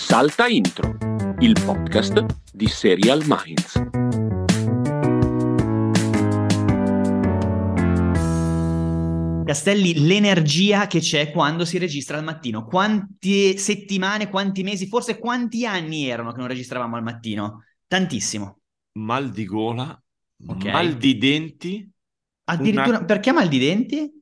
Salta Intro, il podcast di Serial Minds. Castelli, l'energia che c'è quando si registra al mattino. Quante settimane, quanti mesi, forse quanti anni erano che non registravamo al mattino? Tantissimo. Mal di gola, Ok. mal di denti. Addirittura, Una- perché mal di denti?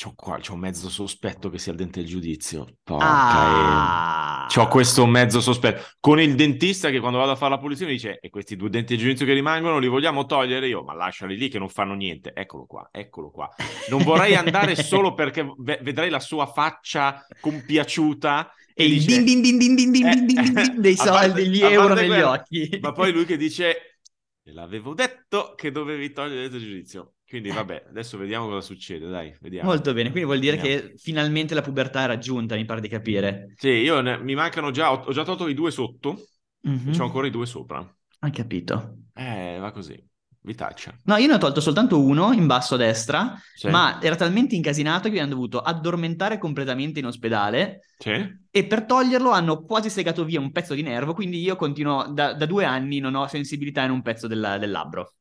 C'ho qua, c'ho un mezzo sospetto che sia il dente del giudizio. Porca Ah, C'ho questo mezzo sospetto. Con il dentista che quando vado a fare la pulizia mi dice e questi due denti di giudizio che rimangono li vogliamo togliere? Io, ma lasciali lì che non fanno niente. Eccolo qua, eccolo qua. Non vorrei andare solo perché ve- vedrei la sua faccia compiaciuta E il dice- din din din din din din Eh, din din din dei parte- soldi, degli a euro negli quello, occhi. Ma poi lui che dice "Te l'avevo detto che dovevi togliere il giudizio. Quindi vabbè, adesso vediamo cosa succede, dai, vediamo. Molto bene, quindi vuol dire Vediamo. che finalmente la pubertà è raggiunta, mi pare di capire. Sì, io ne- mi mancano già, ho, ho già tolto i due sotto, Mhm. c'ho ancora i due sopra. Hai capito. Eh, va così, vitaccia. No, io ne ho tolto soltanto uno in basso a destra, Sì? ma era talmente incasinato che mi hanno dovuto addormentare completamente in ospedale Sì? e per toglierlo hanno quasi segato via un pezzo di nervo, quindi io continuo, da, da due anni non ho sensibilità in un pezzo della- del labbro.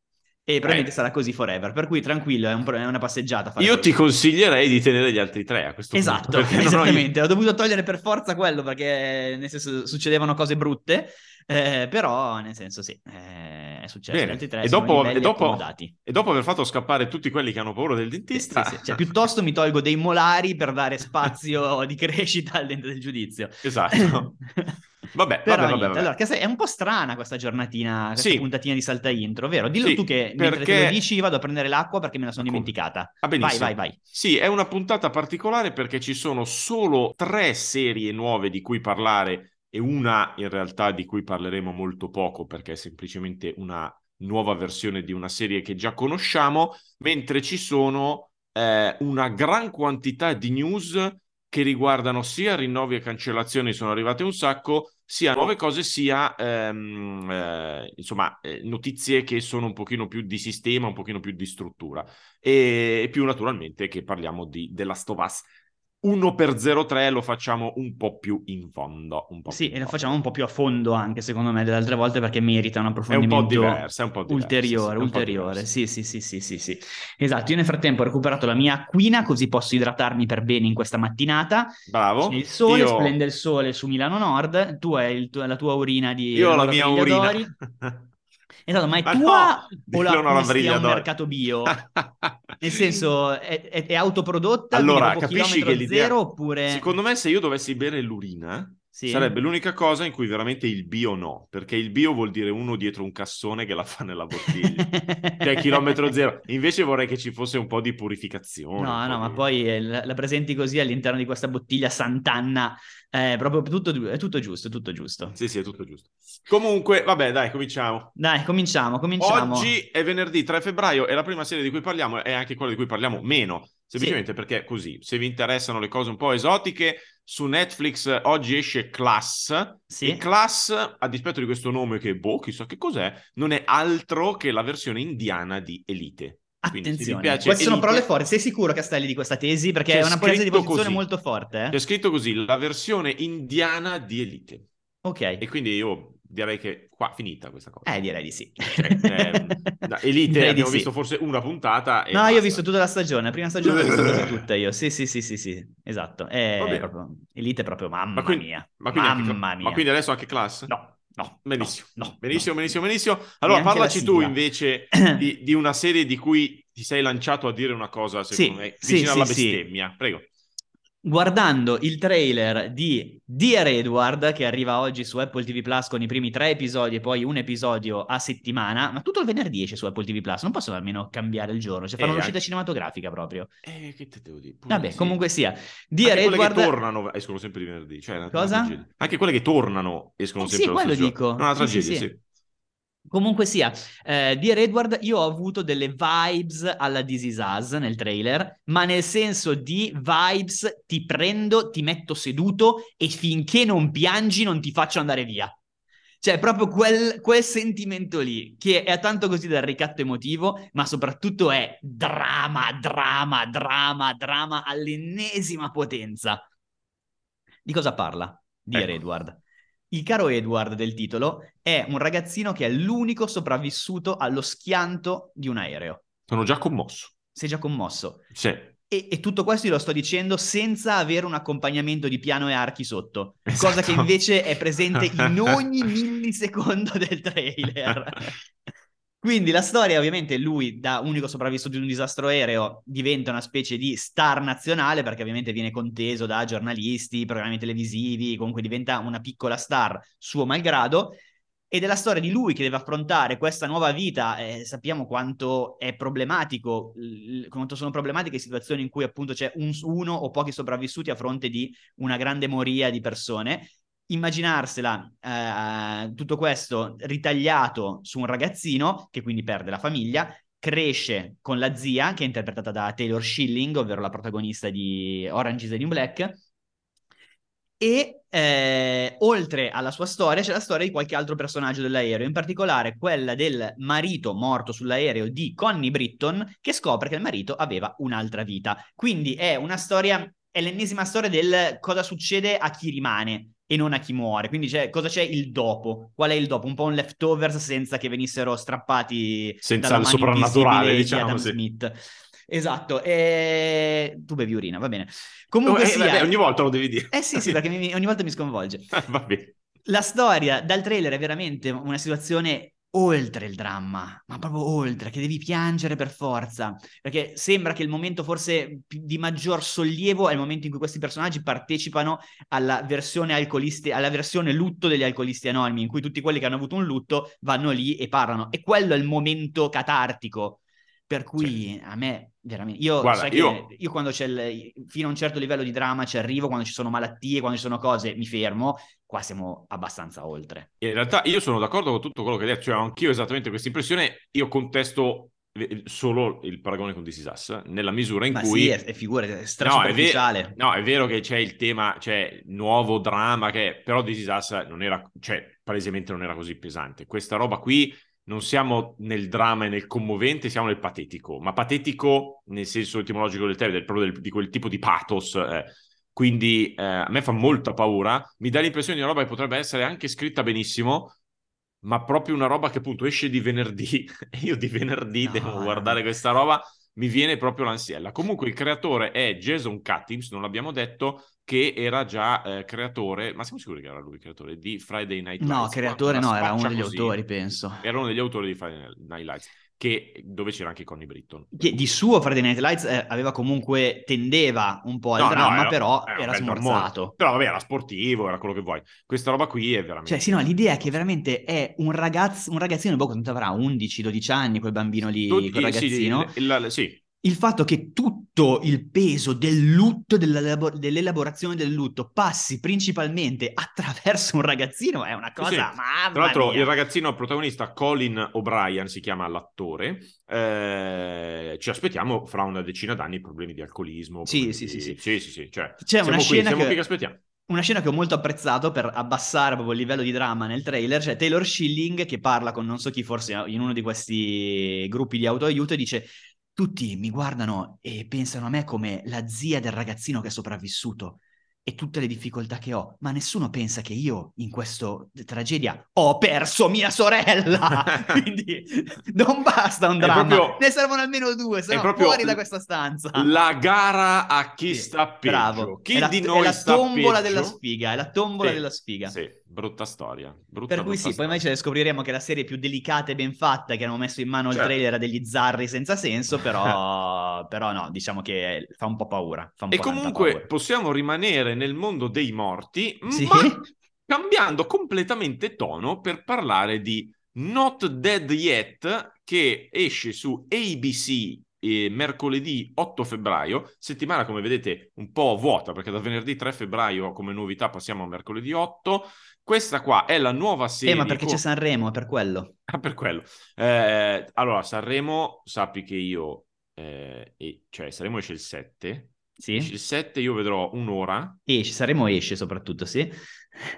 E probabilmente Eh. sarà così forever, per cui tranquillo, è, un è una passeggiata. Io così. ti consiglierei di tenere gli altri tre a questo Esatto, punto. perché non ho- esattamente. Ho dovuto togliere per forza quello perché nel senso succedevano cose brutte, eh, però nel senso sì, eh, è successo. Gli Bene. altri tre E dopo- e dopo-. E dopo aver fatto scappare tutti quelli che hanno paura del Sì, dentista... sì, sì. Cioè, piuttosto mi tolgo dei molari per dare spazio di crescita al dente del giudizio. Esatto. Vabbè, Però vabbè, vabbè, allora, è un po' strana questa giornatina, questa Sì. puntatina di salta intro, vero? Dillo Sì, tu che mentre te perché- lo dici vado a prendere l'acqua perché me la sono Come? dimenticata. Ah, vai, vai, vai. Sì, è una puntata particolare perché ci sono solo tre serie nuove di cui parlare e una in realtà di cui parleremo molto poco perché è semplicemente una nuova versione di una serie che già conosciamo, mentre ci sono eh, una gran quantità di news che riguardano sia rinnovi e cancellazioni, sono arrivate un sacco, sia nuove cose, sia ehm, eh, insomma eh, notizie che sono un pochino più di sistema, un pochino più di struttura. E, e più naturalmente che parliamo di The Last of Us 1 per 03 lo facciamo un po' più in fondo. Un po' Sì, più e lo facciamo un po' più a fondo anche, secondo me, delle altre volte perché merita un un approfondimento diversa, è un po' diversa, ulteriore, sì, un ulteriore. Sì, sì, sì, sì, sì, sì. Esatto, io nel frattempo ho recuperato la mia acquina così posso idratarmi per bene in questa mattinata. Bravo. C'è il sole, Io- splende il sole su Milano Nord, tu hai il la tua urina di Io ho la mia urina. Esatto, ma è Ma tua no, o la acquisti a un mercato bio? Nel senso, è, è- è autoprodotta, Allora, capisci che l'idea... zero oppure... Secondo me se io dovessi bere l'urina Sì? sarebbe l'unica cosa in cui veramente il bio no, perché il bio vuol dire uno dietro un cassone che la fa nella bottiglia. Cioè chilometro zero. Invece vorrei che ci fosse un po' di purificazione. No, no, ma poi eh, la, presenti così all'interno di questa bottiglia Sant'Anna, è proprio tutto, è tutto giusto, tutto giusto. Sì, sì, è tutto giusto. Comunque, vabbè, dai, cominciamo. Dai, cominciamo, cominciamo. Oggi è venerdì 3 febbraio e la prima serie di cui parliamo è anche quella di cui parliamo meno, semplicemente perché così, se vi interessano le cose un po' esotiche, su Netflix oggi esce Class, Sì. e Class, a dispetto di questo nome che, boh, chissà che cos'è, non è altro che la versione indiana di Elite. Quindi, Attenzione, piace queste sono parole forti. Sei sicuro, Castelli, di questa tesi? Perché C'è è una presa di posizione così. molto forte. eh? C'è scritto così, la versione indiana di Elite. Ok, E quindi io direi che qua finita questa cosa. eh, direi di sì. Cioè, ehm, da Elite abbiamo sì. visto forse una puntata No, io ho basta. visto tutta la stagione, la prima stagione l'ho vista tutta io. Sì, sì, sì, sì, sì, esatto. È bene. proprio... Elite è proprio mamma Ma quindi, mia. ma quindi anche- mamma mia. ma quindi adesso anche class? No, no. Benissimo, no, no, benissimo, no. benissimo, benissimo. Allora, Neanche parlaci la tu invece di, di una serie di cui ti sei lanciato a dire una cosa, secondo Sì, me, sì, alla sì, sì. bestemmia. Prego. Guardando il trailer di Dear Edward, che arriva oggi su Apple TV Plus con i primi tre episodi e poi un episodio a settimana, ma tutto il venerdì esce su Apple TV Plus, non possono almeno cambiare il giorno, cioè fanno Eh, l'uscita anche- cinematografica proprio. Eh, che te devo dire? Pure Vabbè, sì. comunque sia. Anche Dear quelle Edward... che tornano escono sempre di venerdì. Cioè, Cosa? tragedia. Anche quelle che tornano escono Eh sì, sempre lo quello dico. È una Sì, sì, tragedia, sì. sì. Comunque sia, eh, Dear Edward, io ho avuto delle vibes alla This Is Us nel trailer, ma nel senso di vibes ti prendo, ti metto seduto e finché non piangi non ti faccio andare via. Cioè, proprio quel, quel sentimento lì, che è tanto così del ricatto emotivo, ma soprattutto è drama, drama, drama, drama all'ennesima potenza. Di cosa parla? Dear Ecco. Edward. Il caro Edward del titolo è un ragazzino che è l'unico sopravvissuto allo schianto di un aereo. Sono già commosso. Sei già commosso. Sì. E, e tutto questo lo sto dicendo senza avere un accompagnamento di piano e archi sotto, Esatto. cosa che invece è presente in ogni millisecondo del trailer. Quindi la storia, ovviamente, lui, da unico sopravvissuto di un disastro aereo, diventa una specie di star nazionale, perché ovviamente viene conteso da giornalisti, programmi televisivi, comunque diventa una piccola star suo malgrado. Ed è la storia di lui che deve affrontare questa nuova vita. Eh, sappiamo quanto è problematico, l- quanto sono problematiche situazioni in cui appunto c'è un, uno o pochi sopravvissuti a fronte di una grande moria di persone immaginarsela eh, tutto questo ritagliato su un ragazzino che quindi perde la famiglia, cresce con la zia che è interpretata da Taylor Schilling, ovvero la protagonista di Orange is the New Black. E eh, oltre alla sua storia c'è la storia di qualche altro personaggio dell'aereo, in particolare quella del marito morto sull'aereo di Connie Britton, che scopre che il marito aveva un'altra vita. Quindi è una storia, è l'ennesima storia del cosa succede a chi rimane e non a chi muore. Quindi c'è, cosa c'è il dopo? Qual è il dopo? Un po' un leftovers senza che venissero strappati Senza il soprannaturale, diciamo, Adam sì. Smith. Esatto, e... tu bevi urina, va bene. Comunque Oh, eh, sia... vabbè, ogni volta lo devi dire. Eh sì, sì, perché mi- ogni volta mi sconvolge. Va bene. La storia dal trailer è veramente una situazione oltre il dramma, ma proprio oltre, che devi piangere per forza, perché sembra che il momento forse di maggior sollievo è il momento in cui questi personaggi partecipano alla versione alcolisti, alla versione lutto degli alcolisti anonimi, in cui tutti quelli che hanno avuto un lutto vanno lì e parlano, e quello è il momento catartico. Per cui a me veramente io, Guarda, io- io quando c'è il, fino a un certo livello di dramma ci arrivo, quando ci sono malattie, quando ci sono cose, mi fermo. Qua siamo abbastanza oltre. In realtà io sono d'accordo con tutto quello che hai detto, cioè anch'io esattamente questa impressione, io contesto eh, solo il paragone con This Is Us, nella misura in Ma cui... sì, è, è figura, è No, è, strasuperficiale. ver- no, è vero che c'è il tema, c'è nuovo dramma, che però This Is Us non era, cioè, palesemente non era così pesante. Questa roba qui non siamo nel dramma e nel commovente, siamo nel patetico, ma patetico nel senso etimologico del termine, proprio del- di quel tipo di pathos. eh. Quindi eh, a me fa molta paura, mi dà l'impressione di una roba che potrebbe essere anche scritta benissimo, ma proprio una roba che appunto esce di venerdì e io di venerdì No, devo no. guardare questa roba mi viene proprio l'ansiella. Comunque il creatore è Jason Katims, non l'abbiamo detto, che era già eh, creatore, ma siamo sicuri che era lui il creatore di Friday Night Lights? No, creatore no, era uno degli così. autori, penso. Era uno degli autori di Friday Night Lights, che, dove c'era anche Connie Britton. Che di suo Friday Night Lights eh, aveva comunque, tendeva un po' al No, no, dramma, era- però era era smorzato. Però vabbè, era sportivo, era quello che vuoi. Questa roba qui è veramente... Cioè, sì, no, l'idea è che veramente è un ragazzo, un ragazzino, boh, quanto avrà? 11-12 anni, quel bambino lì, Tutti- quel sì, ragazzino. il- il- sì, il fatto che tutto il peso del lutto, dell'elabor- dell'elaborazione del lutto, passi principalmente attraverso un ragazzino è una cosa, Sì. mamma Tra l'altro, mia. il ragazzino protagonista, Colin O'Brien, si chiama l'attore. eh, ci aspettiamo fra una decina d'anni problemi di alcolismo. Sì, problemi sì, di- sì, sì. sì, sì, sì, cioè, C'è una qui, scena che- che aspettiamo. Una scena che ho molto apprezzato per abbassare proprio il livello di dramma nel trailer, c'è Taylor Schilling che parla con non so chi, forse in uno di questi gruppi di autoaiuto e dice tutti mi guardano e pensano a me come la zia del ragazzino che è sopravvissuto e tutte le difficoltà che ho, ma nessuno pensa che io in questa tragedia ho perso mia sorella. Quindi non basta un È dramma, proprio- ne servono almeno due, se è no fuori da questa stanza. La gara a chi Sì, sta peggio. Bravo. Chi è la, di è noi la sta tombola peggio? della sfiga, è la tombola Sì, della sfiga. Sì, brutta storia. Brutta, Per cui sì, poi storia. invece scopriremo che la serie più delicata e ben fatta che hanno messo in mano il Certo. trailer era degli zarri senza senso, però, però no, diciamo che fa un po' paura. Un E po' comunque paura. possiamo rimanere nel mondo dei morti, Sì? ma cambiando completamente tono per parlare di Not Dead Yet, che esce su ABC eh, mercoledì 8 febbraio, settimana come vedete un po' vuota perché da venerdì 3 febbraio come novità passiamo a mercoledì 8. Questa qua è la nuova serie. Eh, ma perché c'è Sanremo, è per quello. Ah, per quello. Eh, allora, Sanremo, sappi che io, eh, e- cioè Sanremo esce il 7. Sì? Esce il 7, io vedrò un'ora. Esce, Sanremo esce soprattutto, sì.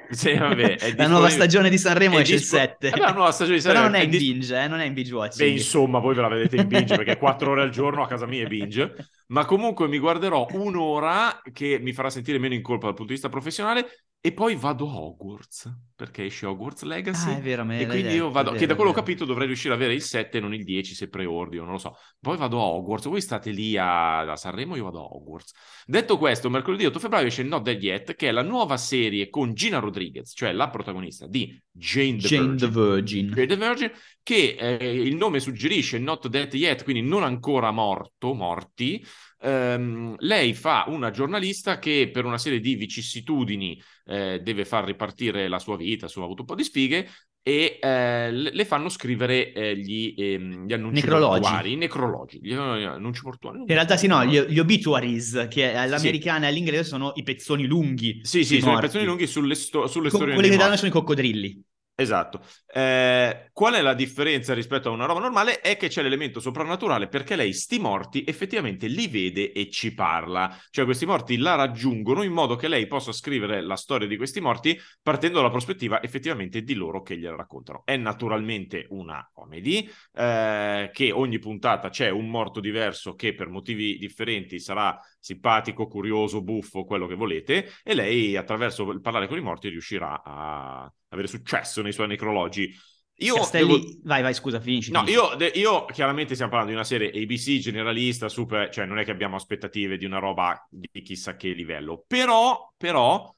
Sì, vabbè, la nuova stagione di Sanremo è esce il dispo- 7. Eh beh, la nuova stagione di Però Sanremo non è in dis- binge, eh, non è in binge watching. Beh, insomma, voi ve la vedete in binge perché 4 ore al giorno a casa mia è binge. Ma comunque mi guarderò un'ora che mi farà sentire meno in colpa dal punto di vista professionale e poi vado a Hogwarts, perché esce Hogwarts Legacy. Ah, è vero, me e quindi detto, io vado, è che vero, da quello ho vero. capito dovrei riuscire ad avere il 7 e non il 10 se preordino, non lo so. Poi vado a Hogwarts, voi state lì a, a Sanremo, io vado a Hogwarts. Detto questo, mercoledì 8 febbraio esce Not Dead Yet, che è la nuova serie con Gina Rodriguez, cioè la protagonista di Jane the Jane Virgin. the Virgin. Jane the Virgin, che eh, il nome suggerisce Not Dead Yet, quindi non ancora morto, morti. Ehm, lei fa una giornalista che per una serie di vicissitudini eh, deve far ripartire la sua vita, insomma, ha avuto un po' di sfighe e eh, le fanno scrivere eh, gli, ehm, gli annunci Necrologi. mortuari, i necrologi, gli annunci mortuari. In realtà sì, no, gli, gli obituaries, che all'americana e all'inglese sono i pezzoni lunghi. Sì, sì, sui sono i morti. pezzoni lunghi sulle, sto- sulle Co- storie quelli che danno morti. sono i coccodrilli. Esatto. Eh, qual è la differenza rispetto a una roba normale? È che c'è l'elemento soprannaturale perché lei sti morti effettivamente li vede e ci parla. Cioè questi morti la raggiungono in modo che lei possa scrivere la storia di questi morti partendo dalla prospettiva effettivamente di loro che gliela raccontano. È naturalmente una comedy eh, che ogni puntata c'è un morto diverso che per motivi differenti sarà simpatico, curioso, buffo, quello che volete e lei attraverso il parlare con i morti riuscirà a avere successo nei suoi necrologi. Io Castelli, devo- vai, vai, scusa, finisci. No, io, io chiaramente stiamo parlando di una serie ABC generalista, super, cioè non è che abbiamo aspettative di una roba di chissà che livello, però, però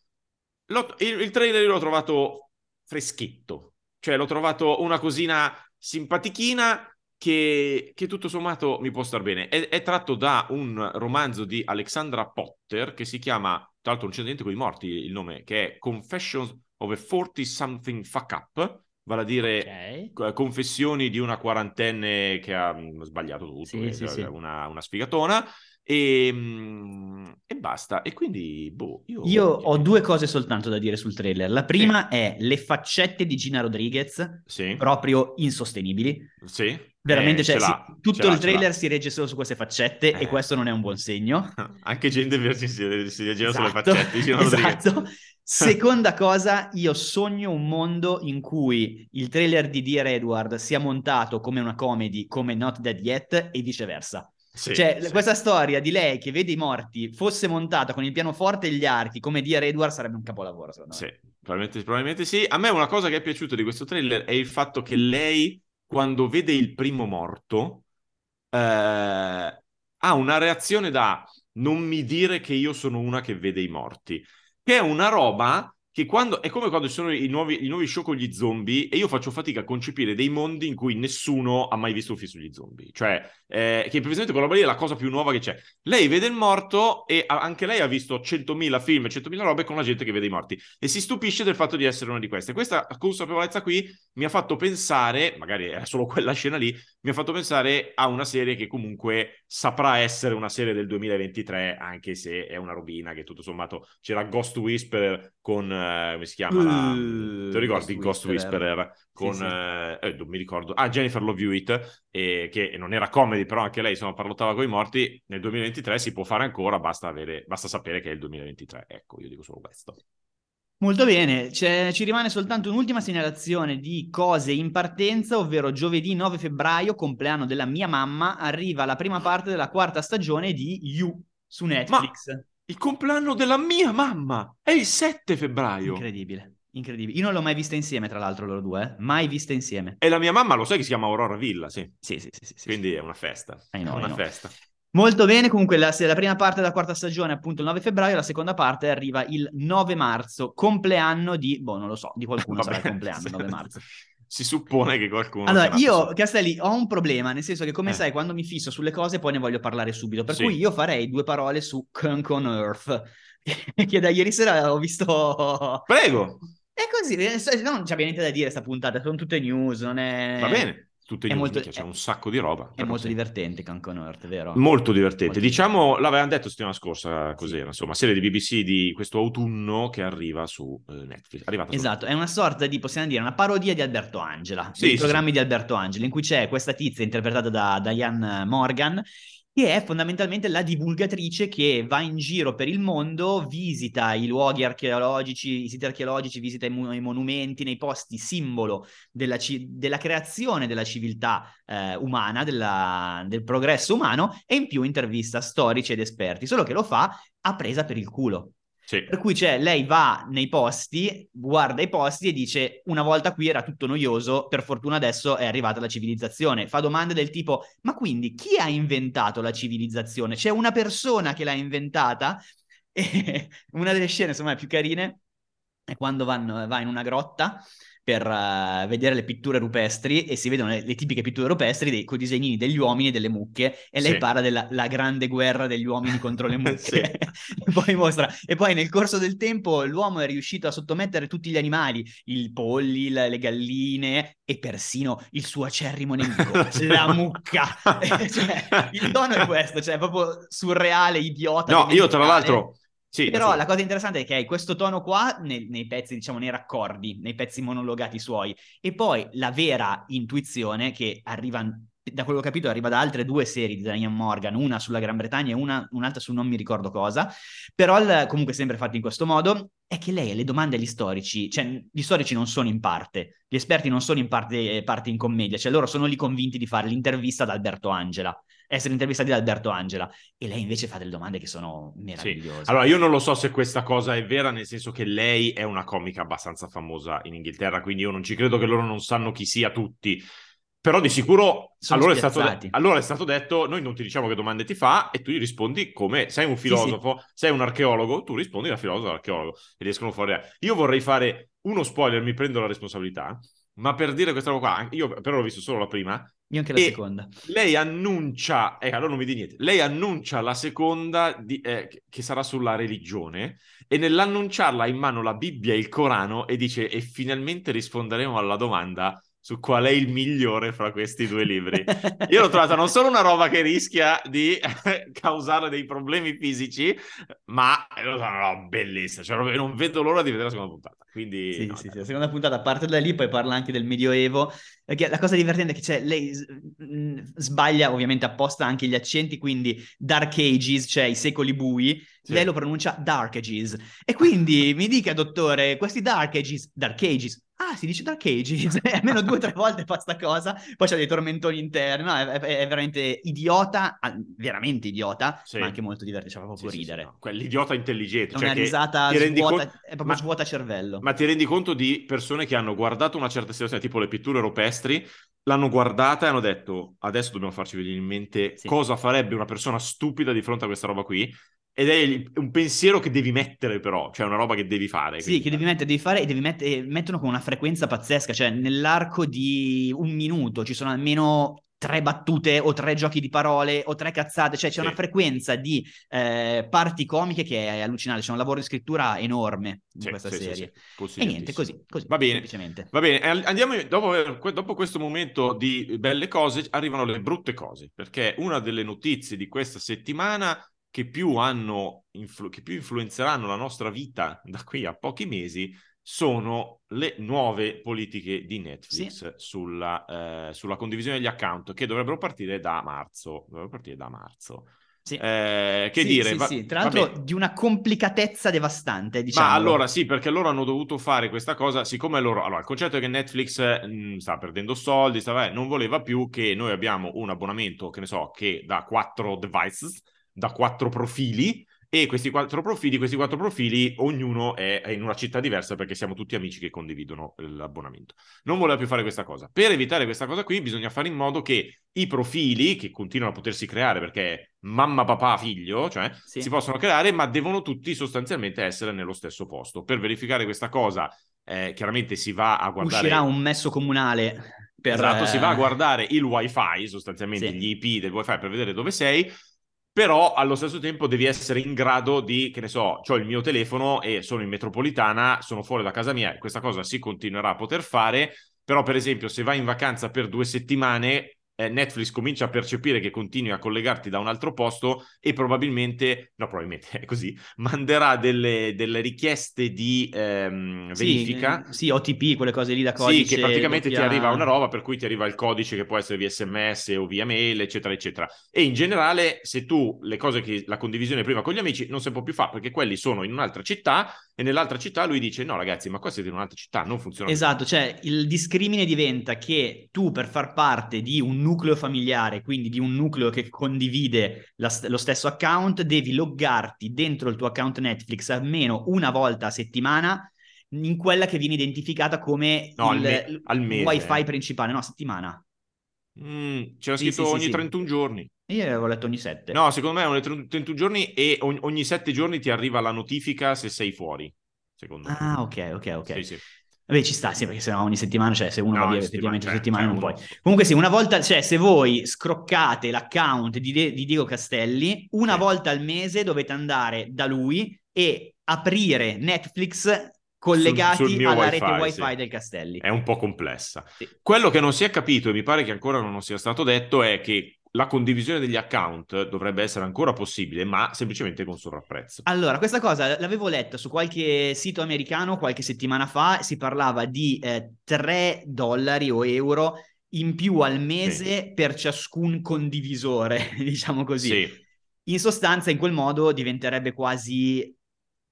il, il trailer l'ho trovato freschetto, cioè l'ho trovato una cosina simpatichina che, che tutto sommato mi può star bene. È, è tratto da un romanzo di Alexandra Potter che si chiama, tra l'altro non c'è niente con i morti il nome, che è Confessions of a 40-something fuck up, vale a dire Ok. eh, confessioni di una quarantenne che ha mm, sbagliato tutto, Sì, che sì, sì. Una, una sfigatona e, mm, e basta. E quindi, boh, io... Io ho due cose soltanto da dire sul trailer. La prima è le faccette di Gina Rodriguez, proprio insostenibili. sì. Veramente, Eh, cioè, sì, tutto il trailer si regge solo su queste faccette Eh. e questo non è un buon segno. Anche the Virgin si, si leggeva sulle Esatto, faccette. Gina Rodriguez. esatto. Seconda cosa, io sogno un mondo in cui il trailer di Dear Edward sia montato come una comedy, come Not Dead Yet e viceversa. Sì, cioè, sì. questa storia di lei che vede i morti fosse montata con il pianoforte e gli archi come Dear Edward sarebbe un capolavoro, secondo me. Sì, probabilmente, probabilmente sì. A me una cosa che è piaciuta di questo trailer è il fatto che lei, quando vede il primo morto, eh, ha una reazione da non mi dire che io sono una che vede i morti, che è una roba che quando è come quando ci sono i nuovi, i nuovi show con gli zombie e io faccio fatica a concepire dei mondi in cui nessuno ha mai visto un film sugli zombie, cioè eh, che precisamente quella roba lì è la cosa più nuova che c'è. Lei vede il morto e ha- anche lei ha visto 100.000 film, 100.000 robe con la gente che vede i morti e si stupisce del fatto di essere una di queste. Questa consapevolezza qui mi ha fatto pensare, magari era solo quella scena lì, mi ha fatto pensare a una serie che comunque saprà essere una serie del 2023, anche se è una robina che tutto sommato c'era Ghost Whisperer con, eh, come si chiama? La... Uh, Te lo ricordi Ghost Ghost Whisperer? Whisperer. Con, Sì, sì. eh, eh, non mi ricordo, ah, Jennifer Love Hewitt, eh, che non era comedy, però anche lei insomma parlottava con i morti. Nel 2023 si può fare ancora, basta, avere, basta sapere che è il 2023. Ecco, io dico solo questo. Molto bene, C'è- ci rimane soltanto un'ultima segnalazione di cose in partenza, ovvero giovedì 9 febbraio, compleanno della mia mamma, arriva la prima parte della quarta stagione di You su Netflix. Il compleanno della mia mamma è il 7 febbraio. Incredibile, incredibile. Io non l'ho mai vista insieme, tra l'altro, loro due, eh? mai vista insieme. E la mia mamma lo sai che si chiama Aurora Villa, sì. Sì, sì, sì, sì, sì. Quindi è una festa. I know, è una know. festa. Molto bene, comunque la, la prima parte della quarta stagione è appunto il 9 febbraio, la seconda parte arriva il 9 marzo, compleanno di, boh, non lo so, di qualcuno sarà il Vabbè, compleanno il 9 marzo. Si suppone che qualcuno... Allora, io, su- Castelli, ho un problema, nel senso che, come Eh. sai, quando mi fisso sulle cose poi ne voglio parlare subito, per Sì. cui io farei due parole su Kunk on Earth, che da ieri sera ho visto... Prego, È così, eh, non c'è niente da dire sta puntata, sono tutte news, non è... va bene. Tutte news, molto- minchia, c'è è- un sacco di roba. È molto sì. divertente on Earth, vero? Molto divertente. Molto diciamo, l'avevamo detto settimana scorsa, cos'era, Sì. insomma, serie di BBC di questo autunno che arriva su eh, Netflix. Arrivata su Esatto, è una sorta di, possiamo dire, una parodia di Alberto Angela, Sì, dei sì, programmi di Alberto Angela, in cui c'è questa tizia interpretata da Diane Morgan che è fondamentalmente la divulgatrice che va in giro per il mondo, visita i luoghi archeologici, i siti archeologici, visita i, mu- i monumenti nei posti simbolo della, ci- della creazione della civiltà eh, umana, della- del progresso umano e in più intervista storici ed esperti, solo che lo fa a presa per il culo. Sì. Per cui cioè, lei va nei posti, guarda i posti e dice una volta qui era tutto noioso, per fortuna adesso è arrivata la civilizzazione. Fa domande del tipo ma quindi chi ha inventato la civilizzazione? C'è una persona che l'ha inventata? E una delle scene insomma più carine è quando vanno, va in una grotta per uh, vedere le pitture rupestri e si vedono le, le tipiche pitture rupestri dei, con i disegnini degli uomini e delle mucche. E lei Sì. parla della la grande guerra degli uomini contro le mucche. Sì. e poi mostra. E poi nel corso del tempo l'uomo è riuscito a sottomettere tutti gli animali i polli, la- le galline e persino il suo acerrimo nemico la mucca. Cioè, il tono è questo cioè è proprio surreale idiota No, io tra l'altro... Sì, Però sì. la cosa interessante è che hai questo tono qua nei, nei pezzi, diciamo, nei raccordi, nei pezzi monologati suoi, e poi la vera intuizione che arriva, da quello che ho capito, arriva da altre due serie di Diane Morgan, una sulla Gran Bretagna e una, un'altra su non mi ricordo cosa, però il- comunque sempre fatto in questo modo, è che lei le domande agli storici, cioè gli storici non sono in parte, gli esperti non sono in parte, parte in commedia, cioè loro sono lì convinti di fare l'intervista ad Alberto Angela, essere intervistati da Alberto Angela, e lei invece fa delle domande che sono meravigliose. Allora, io non lo so se questa cosa è vera, nel senso che lei è una comica abbastanza famosa in Inghilterra, quindi io non ci credo che loro non sanno chi sia tutti. Però di sicuro allora è, stato, allora è stato detto: noi non ti diciamo che domande ti fa, e tu gli rispondi come sei un filosofo, sei un archeologo, tu rispondi da filosofo all'archeologo e riescono fuori. Io vorrei fare uno spoiler, mi prendo la responsabilità, ma per dire questa roba qua, io però l'ho visto solo la prima. Io anche la seconda. Lei annuncia, eh, allora non mi di niente, lei annuncia la seconda di- eh, che- sarà sulla religione e nell'annunciarla in mano la Bibbia e il Corano e dice e finalmente risponderemo alla domanda su qual è il migliore fra questi due libri. Io l'ho trovata non solo una roba che rischia di causare dei problemi fisici, ma è una roba bellissima, cioè non vedo l'ora di vedere la seconda puntata. Quindi Sì, no, sì, sì, la seconda puntata parte da lì, poi parla anche del Medioevo, perché la cosa divertente è che c'è, lei mh, sbaglia ovviamente apposta anche gli accenti, quindi Dark Ages, cioè i secoli bui, Sì. lei lo pronuncia Dark Ages. E quindi mi dica, dottore, questi Dark Ages, Dark Ages, ah, si dice Dark Ages, e almeno due o tre volte fa sta cosa, poi c'ha dei tormentoni interni, no, è, è- è veramente idiota, ah, veramente idiota, Sì. ma anche molto divertente, cioè fa Sì, proprio sì, sì, ridere. no. Quell'idiota intelligente, È cioè una risata svuota, conto- è proprio ma- svuota cervello. Ma ti rendi conto di persone che hanno guardato una certa situazione, tipo le pitture rupestri, l'hanno guardata e hanno detto adesso dobbiamo farci venire in mente Sì. cosa farebbe una persona stupida di fronte a questa roba qui. Ed è il- un pensiero che devi mettere però, cioè una roba che devi fare. Sì, che devi mettere, devi fare e devi mettere, mettono con una frequenza pazzesca, cioè nell'arco di un minuto ci sono almeno tre battute o tre giochi di parole o tre cazzate, cioè c'è Sì. una frequenza di eh, parti comiche che è allucinante, c'è un lavoro di scrittura enorme in Sì, questa sì, serie. E niente, così, così, Va bene. semplicemente. Va bene, andiamo dopo, dopo questo momento di belle cose arrivano le brutte cose, perché una delle notizie di questa settimana che più hanno influ- che più influenzeranno la nostra vita da qui a pochi mesi sono le nuove politiche di Netflix sulla, eh, sulla condivisione degli account che dovrebbero partire da marzo. Dovrebbero partire da marzo. Sì. Eh, che Sì, dire? sì, va- sì. Tra vabbè. l'altro di una complicatezza devastante, diciamo. Ma allora sì, perché loro hanno dovuto fare questa cosa, siccome loro... Allora, il concetto è che Netflix mh, sta perdendo soldi, sta, vabbè, non voleva più che noi abbiamo un abbonamento, che ne so, che da quattro devices, da quattro profili, e questi quattro profili, questi quattro profili, ognuno è, in una città diversa perché siamo tutti amici che condividono l'abbonamento. Non voleva più fare questa cosa. Per evitare questa cosa qui bisogna fare in modo che i profili, che continuano a potersi creare perché mamma, papà, figlio, cioè Sì. si possono creare, ma devono tutti sostanzialmente essere nello stesso posto. Per verificare questa cosa, eh, chiaramente si va a guardare. Uscirà un messo comunale per... Esatto, si va a eh, guardare il wifi, sostanzialmente Sì. gli IP del wifi per vedere dove sei. Però allo stesso tempo devi essere in grado di, che ne so, ho il mio telefono e sono in metropolitana, sono fuori da casa mia, questa cosa si continuerà a poter fare, però per esempio se vai in vacanza per due settimane eh, Netflix comincia a percepire che continui a collegarti da un altro posto e probabilmente, no probabilmente è così, manderà delle, delle richieste di ehm, verifica. Sì, sì, OTP, quelle cose lì da codice. Sì, che praticamente doppia... ti arriva una roba per cui ti arriva il codice che può essere via sms o via mail, eccetera, eccetera. E in generale, se tu le cose che la condivisione prima con gli amici non si può più fare perché quelli sono in un'altra città e nell'altra città lui dice no ragazzi, ma qua siete in un'altra città, non funziona. Esatto, più. cioè il discrimine diventa che tu per far parte di un nucleo familiare, quindi di un nucleo che condivide la, lo stesso account, devi loggarti dentro il tuo account Netflix almeno una volta a settimana in quella che viene identificata come no, il, al mese, wifi principale, no, settimana. Mm, c'era sì, scritto sì, ogni sì, 31 giorni. Io avevo letto ogni 7. No, secondo me ogni 31 giorni e ogni, ogni 7 giorni ti arriva la notifica se sei fuori. Secondo ah, me. ok, ok, ok. Sì, sì. Vabbè, ci sta, sì, perché se no ogni settimana, cioè se uno No, va via effettivamente una settimana, settimana cioè, non puoi. Comunque sì, una volta, cioè se voi scroccate l'account di, De- di Diego Castelli, una Sì. volta al mese dovete andare da lui e aprire Netflix collegati Sul- sul alla wifi, rete wifi sì. del Castelli. È un po' complessa. Sì. Quello che non si è capito, e mi pare che ancora non sia stato detto, è che la condivisione degli account dovrebbe essere ancora possibile, ma semplicemente con sovrapprezzo. Allora, questa cosa l'avevo letta su qualche sito americano qualche settimana fa, si parlava di eh, 3 dollari o euro in più al mese per ciascun condivisore, diciamo così. Sì. In sostanza, in quel modo diventerebbe quasi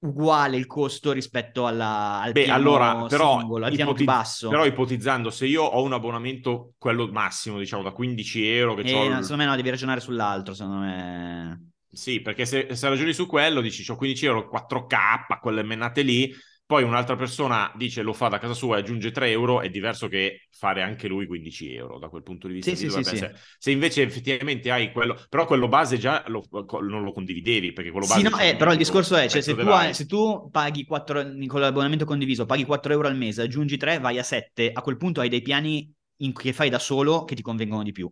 uguale il costo rispetto alla, al Beh, allora, però, singolo, al piano più ipotizz- basso. però ipotizzando, se io ho un abbonamento, quello massimo, diciamo, da 15 euro, che Eh, c'ho no, il- secondo me no, devi ragionare sull'altro, secondo me... Sì, perché se, se ragioni su quello, dici, ho 15 euro, 4K, quelle menate lì, poi un'altra persona dice lo fa da casa sua e aggiunge 3 euro, è diverso che fare anche lui 15 euro da quel punto di vista. Sì, sì, sì, sì. Se invece effettivamente hai quello, però quello base già lo- non lo condividevi, perché quello base... Sì, no, eh, però il discorso è, cioè, se tu, hai- se tu paghi 4, con l'abbonamento condiviso, paghi 4 euro al mese, aggiungi 3, vai a 7, a quel punto hai dei piani in- che fai da solo che ti convengono di più,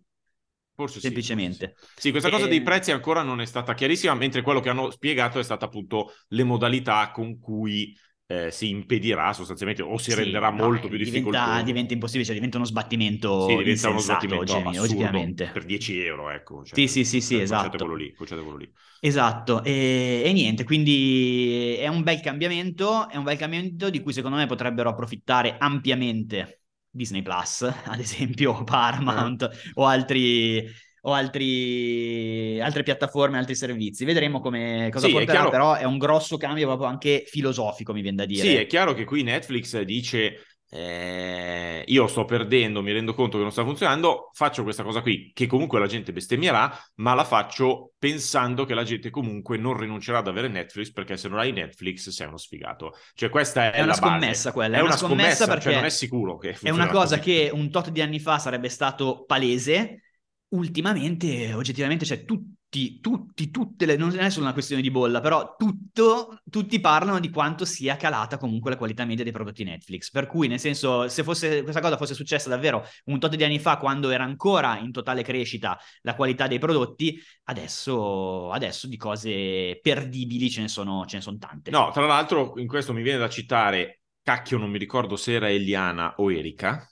Forse sì, semplicemente. forse sì. Sì, questa cosa E- dei prezzi ancora non è stata chiarissima, mentre quello che hanno spiegato è stata appunto le modalità con cui eh, si impedirà sostanzialmente o si Sì, renderà no, molto eh, più diventa, difficoltoso. diventa impossibile, cioè diventa uno sbattimento Sì, diventa uno sbattimento oggi- oggettivamente. per 10 euro, ecco. Cioè, Sì, sì, sì, sì, è esatto. quello lì, quello lì. Esatto, e, e niente, quindi è un bel cambiamento, è un bel cambiamento di cui secondo me potrebbero approfittare ampiamente Disney Plus, ad esempio, Paramount Eh. o altri o altri, altre piattaforme, altri servizi. Vedremo come, cosa Sì, è porterà, chiaro- però è un grosso cambio proprio anche filosofico, mi viene da dire. Sì, è chiaro che qui Netflix dice eh, io sto perdendo, mi rendo conto che non sta funzionando, faccio questa cosa qui che comunque la gente bestemmierà, ma la faccio pensando che la gente comunque non rinuncerà ad avere Netflix perché se non hai Netflix sei uno sfigato. Cioè questa è, È una la base. scommessa quella, È, è una scommessa scommessa, perché cioè non è sicuro che È una cosa così. che un tot di anni fa sarebbe stato palese, ultimamente, oggettivamente, cioè tutti, tutti, tutte le, non è solo una questione di bolla, però tutto, tutti parlano di quanto sia calata comunque la qualità media dei prodotti Netflix. Per cui, nel senso, se fosse, questa cosa fosse successa davvero un tot di anni fa, quando era ancora in totale crescita la qualità dei prodotti, adesso, adesso di cose perdibili ce ne sono, ce ne sono tante. No, tra l'altro in questo mi viene da citare, cacchio non mi ricordo se era Eliana o Erika,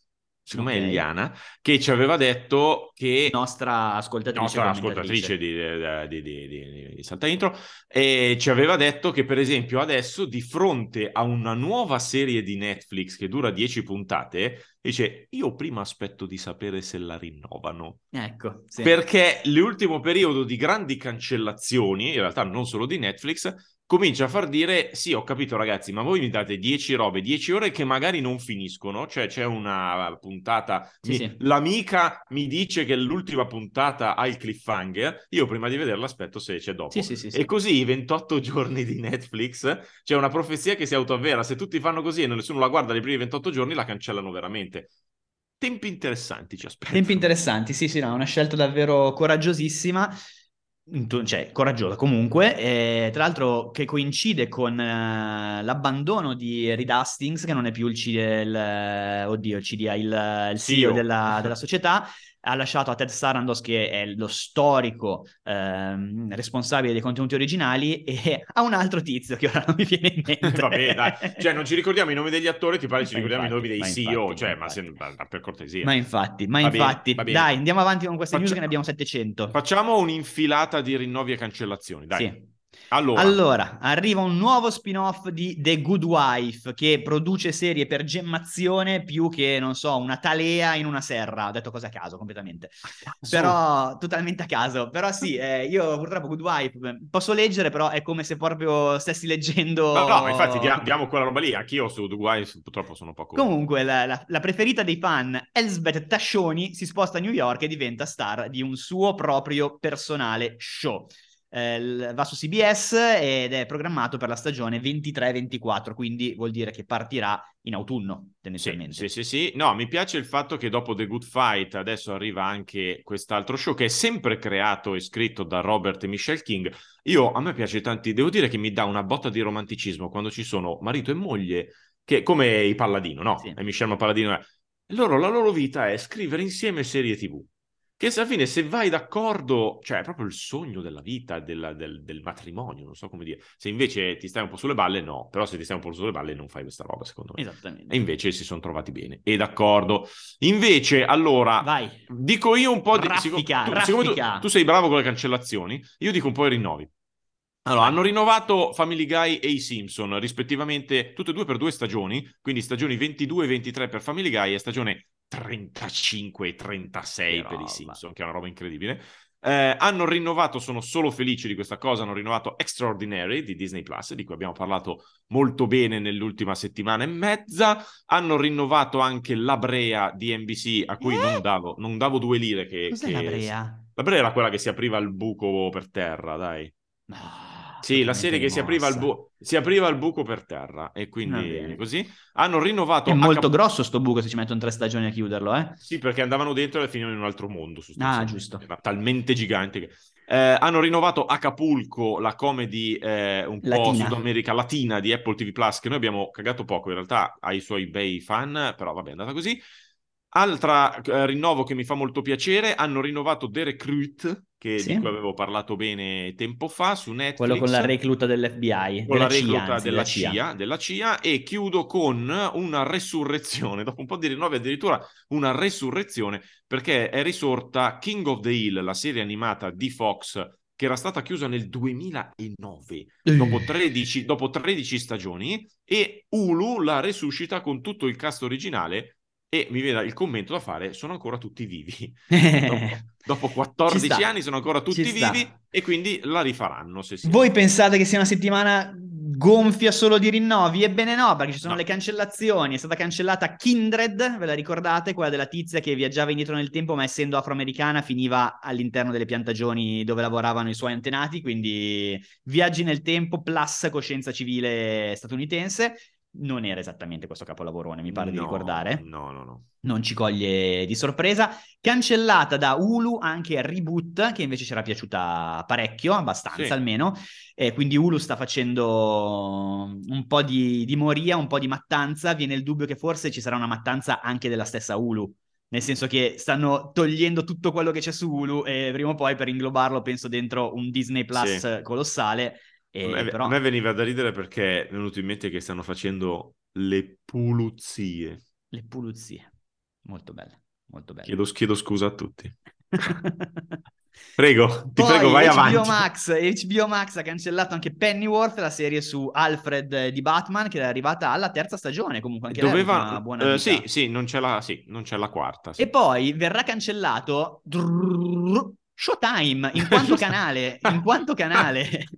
secondo me Ok. è Eliana, che ci aveva detto che... Nostra ascoltatrice. nostra ascoltatrice di, di, di, di, Salta Intro, e ci aveva detto che per esempio adesso di fronte a una nuova serie di Netflix che dura 10 puntate, dice io prima aspetto di sapere se la rinnovano. Ecco, sì. Perché l'ultimo periodo di grandi cancellazioni, in realtà non solo di Netflix, comincia a far dire sì, ho capito ragazzi, ma voi mi date 10 robe, 10 ore che magari non finiscono, cioè c'è una puntata, Sì, mi- sì. l'amica mi dice che l'ultima puntata ha il cliffhanger, io prima di vederla aspetto se c'è dopo. Sì, sì, sì. E così i 28 giorni di Netflix, c'è una profezia che si autoavvera, se tutti fanno così e nessuno la guarda nei primi 28 giorni la cancellano veramente. Tempi interessanti ci aspettano. Tempi interessanti, sì, sì, no, una scelta davvero coraggiosissima, cioè coraggiosa comunque, e tra l'altro che coincide con eh, l'abbandono di Reed Hastings, che non è più il, C- il, eh, oddio, il CDA, il, il CEO CEO. della, della società, ha lasciato a Ted Sarandos, che è lo storico ehm, responsabile dei contenuti originali, e a un altro tizio che ora non mi viene in mente. Vabbè, dai, cioè non ci ricordiamo i nomi degli attori, ti pare ci Ma ricordiamo infatti, i nomi dei CEO, infatti, cioè, ma se- ma per cortesia. Ma infatti, ma Va infatti, bene. dai, andiamo avanti con queste news Faccia- che ne abbiamo 700. Facciamo un'infilata di rinnovi e cancellazioni, dai. Sì. Allora, Allora, arriva un nuovo spin-off di The Good Wife che produce serie per gemmazione più che, non so, una talea in una serra. Ho detto cose a caso completamente. Però totalmente a caso. Però sì, eh, io purtroppo Good Wife posso leggere, però è come se proprio stessi leggendo... No, no, infatti dia- diamo quella roba lì, anch'io su The Wife purtroppo sono poco... Comunque, la, la- la preferita dei fan, Elsbeth Tascioni, si sposta a New York e diventa star di un suo proprio personale show. Eh, va su CBS ed è programmato per la stagione 23-24, quindi vuol dire che partirà in autunno, Sì, tendenzialmente. sì, sì, sì. No, mi piace il fatto che dopo The Good Fight adesso arriva anche quest'altro show che è sempre creato e scritto da Robert e Michelle King. Io, a me piace tanti, devo dire che mi dà una botta di romanticismo quando ci sono marito e moglie, che come i Palladino, no? Sì. E Michelle Palladino è... Loro, la loro vita è scrivere insieme serie TV. Che alla fine, se vai d'accordo, cioè è proprio il sogno della vita, della- del, del matrimonio, non so come dire. Se invece ti stai un po' sulle balle, no. Però se ti stai un po' sulle balle non fai questa roba, secondo me. Esattamente. E invece si sono trovati bene. E d'accordo. Invece, allora, Vai. dico io un po' di... Raffica, tu, siccome tu- raffica. tu sei bravo con le cancellazioni, io dico un po' i rinnovi. Allora, Vai. hanno rinnovato Family Guy e i Simpson, rispettivamente tutte e due per due stagioni, quindi stagioni 22 e 23 per Family Guy e stagione 35 e 36 Che per i. Simpson, che è una roba incredibile. Eh, hanno rinnovato, sono solo felice di questa cosa, hanno rinnovato Extraordinary di Disney Plus, di cui abbiamo parlato molto bene nell'ultima settimana e mezza. Hanno rinnovato anche La Brea di NBC, a cui Eh? non, davo, non davo due lire. Che, Cos'è che- la Brea? La Brea era quella che si apriva il buco per terra, dai. No, Sì, la serie che si apriva, bu- si apriva il buco per terra e quindi così. Hanno rinnovato... È molto Acap- grosso sto buco se ci mettono tre stagioni a chiuderlo, eh? Sì, perché andavano dentro e finivano in un altro mondo. Ah, giusto. Era talmente gigante che... Eh, hanno rinnovato Acapulco, la comedy eh, un po' Latina. Sud America latina di Apple TV Plus, che noi abbiamo cagato poco, in realtà ha i suoi bei fan, però vabbè, è andata così. Altra eh, rinnovo che mi fa molto piacere, hanno rinnovato The Recruit, che, Sì. di cui avevo parlato bene tempo fa su Netflix. Quello con la recluta dell'FBI, con la CIA, recluta anzi, della, CIA. CIA, della CIA e chiudo con una resurrezione, dopo un po' di rinnovi addirittura una resurrezione perché è risorta King of the Hill, la serie animata di Fox che era stata chiusa nel 2009 dopo 13, dopo 13 stagioni e Hulu la resuscita con tutto il cast originale e mi viene il commento da fare, sono ancora tutti vivi. dopo, dopo 14 Ci sta. anni sono ancora tutti Ci sta. vivi e quindi la rifaranno se si Voi pensate che sia una settimana gonfia solo di rinnovi? Ebbene no, perché ci sono No. le cancellazioni. È stata cancellata Kindred, ve la ricordate? Quella della tizia che viaggiava indietro nel tempo, ma essendo afroamericana finiva all'interno delle piantagioni dove lavoravano i suoi antenati, quindi viaggi nel tempo plus coscienza civile statunitense. Non era esattamente questo capolavorone, mi pare di No, ricordare No, no, no. non ci coglie di sorpresa. Cancellata da Hulu anche Reboot, che invece ci era piaciuta parecchio, abbastanza Sì. almeno. Eh, quindi Hulu sta facendo un po' di, di moria, un po' di mattanza. Viene il dubbio che forse ci sarà una mattanza anche della stessa Hulu. Nel senso che stanno togliendo tutto quello che c'è su Hulu e prima o poi per inglobarlo penso dentro un Disney Plus Sì. colossale. E A me, però... a me veniva da ridere perché è venuto in mente che stanno facendo le puluzie. Le pulizie. Molto belle, molto belle. Chiedo, chiedo scusa a tutti. Prego, ti Poi prego, vai HBO avanti. Max, HBO Max ha cancellato anche Pennyworth, la serie su Alfred eh, di Batman, che è arrivata alla terza stagione, comunque anche Doveva... una buona eh, vita. sì, sì, non c'è la, sì, non c'è la quarta. sì. E poi verrà cancellato drrrr, Showtime, in quanto canale, in quanto canale.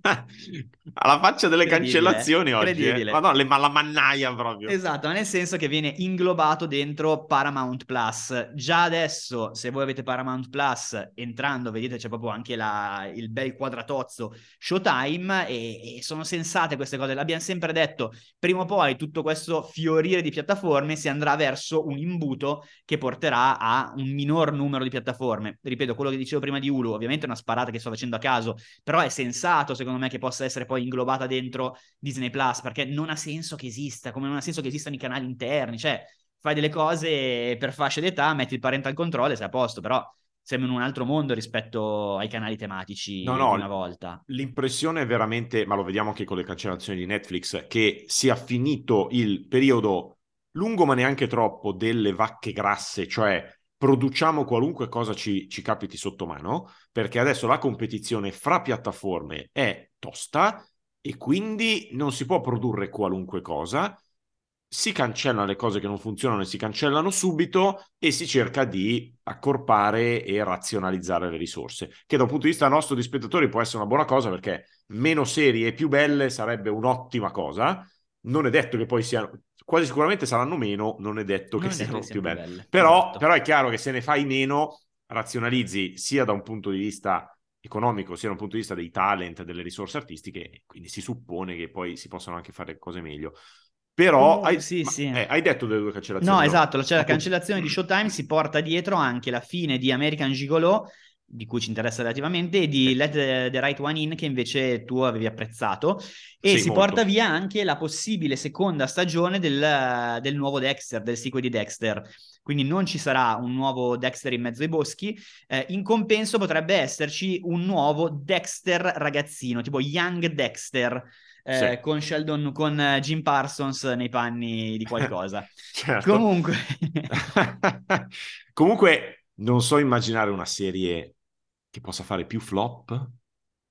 Alla faccia delle cancellazioni oggi. Eh. Ma no, le- ma la mannaia proprio. Esatto, nel senso che viene inglobato dentro Paramount Plus. Già adesso, se voi avete Paramount Plus, entrando, vedete c'è proprio anche la- il bel quadratozzo Showtime e, e sono sensate queste cose. L'abbiamo sempre detto, prima o poi tutto questo fiorire di piattaforme si andrà verso un imbuto che porterà a un minor numero di piattaforme. Ripeto, quello che dicevo prima di Hulu, ovviamente è una sparata che sto facendo a caso, però è sensato secondo me che possa essere poi inglobata dentro Disney Plus, perché non ha senso che esista, come non ha senso che esistano i canali interni, cioè fai delle cose per fascia d'età, metti il parental control e sei a posto, però siamo in un altro mondo rispetto ai canali tematici no, no, una volta. L'impressione è veramente, ma lo vediamo anche con le cancellazioni di Netflix, che sia finito il periodo lungo ma neanche troppo delle vacche grasse, cioè produciamo qualunque cosa ci, ci capiti sotto mano, perché adesso la competizione fra piattaforme è tosta e quindi non si può produrre qualunque cosa si cancellano le cose che non funzionano e si cancellano subito e si cerca di accorpare e razionalizzare le risorse, che da un punto di vista nostro di spettatori può essere una buona cosa perché meno serie e più belle sarebbe un'ottima cosa. Non è detto che poi siano, quasi sicuramente saranno meno, non è detto non che è siano detto più, belle. belle. Però, esatto. però è chiaro che se ne fai meno, razionalizzi sia da un punto di vista economico sia da un punto di vista dei talent, delle risorse artistiche, quindi si suppone che poi si possano anche fare cose meglio. Però oh, hai, sì, sì. Eh, hai, detto delle due cancellazioni. No, esatto, cioè la cancellazione di Showtime si porta dietro anche la fine di American Gigolo, di cui ci interessa relativamente, e di Let the, the Right One In, che invece tu avevi apprezzato. E sì, si molto. porta via anche la possibile seconda stagione del, del nuovo Dexter, del sequel di Dexter quindi non ci sarà un nuovo Dexter in mezzo ai boschi. Eh, in compenso potrebbe esserci un nuovo Dexter ragazzino, tipo Young Dexter, eh, sì. con Sheldon, con eh, Jim Parsons nei panni di qualcosa. certo. Comunque... Comunque, non so immaginare una serie che possa fare più flop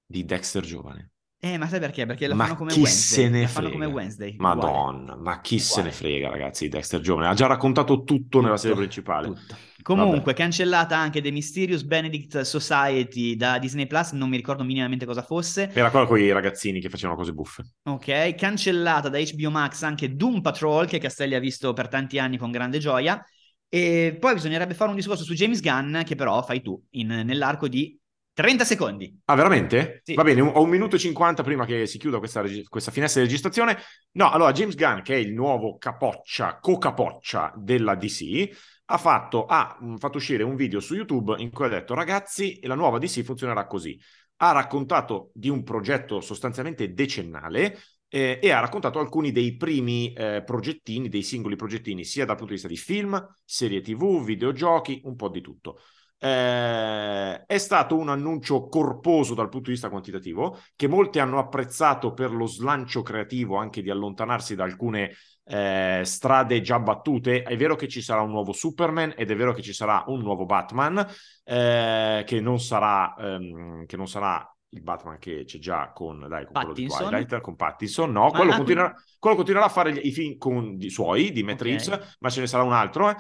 di Dexter giovane. Eh, ma sai perché? Perché la ma fanno come chi Wednesday. Se ne la frega. fanno come Wednesday. Madonna, uguale. ma chi uguale. se ne frega, ragazzi, di Dexter Giovane. Ha già raccontato tutto, tutto nella serie principale. Tutto. Comunque, Vabbè. cancellata anche The Mysterious Benedict Society da Disney Plus, non mi ricordo minimamente cosa fosse. Era quello con i ragazzini che facevano cose buffe. Ok, cancellata da HBO Max anche Doom Patrol, che Castelli ha visto per tanti anni con grande gioia. E poi bisognerebbe fare un discorso su James Gunn, che però fai tu, in, nell'arco di 30 secondi. Ah, veramente? Sì. Va bene, ho un minuto e 50 prima che si chiuda questa, questa, finestra di registrazione. No, allora, James Gunn, che è il nuovo capoccia, co-capoccia della DC, ha fatto, ha mm, fatto uscire un video su YouTube in cui ha detto, ragazzi, la nuova DC funzionerà così. Ha raccontato di un progetto sostanzialmente decennale eh, e ha raccontato alcuni dei primi eh, progettini, dei singoli progettini, sia dal punto di vista di film, serie TV, videogiochi, un po' di tutto. Eh, è stato un annuncio corposo dal punto di vista quantitativo che molti hanno apprezzato per lo slancio creativo anche di allontanarsi da alcune eh, strade già battute. È vero che ci sarà un nuovo Superman ed è vero che ci sarà un nuovo Batman eh, che non sarà ehm, che non sarà il Batman che c'è già con, dai, con quello di Twilight, con Pattinson, no, quello, ah, continuerà, quindi... quello continuerà a fare gli, i film con, di, suoi, di Matt okay. Ma ce ne sarà un altro, eh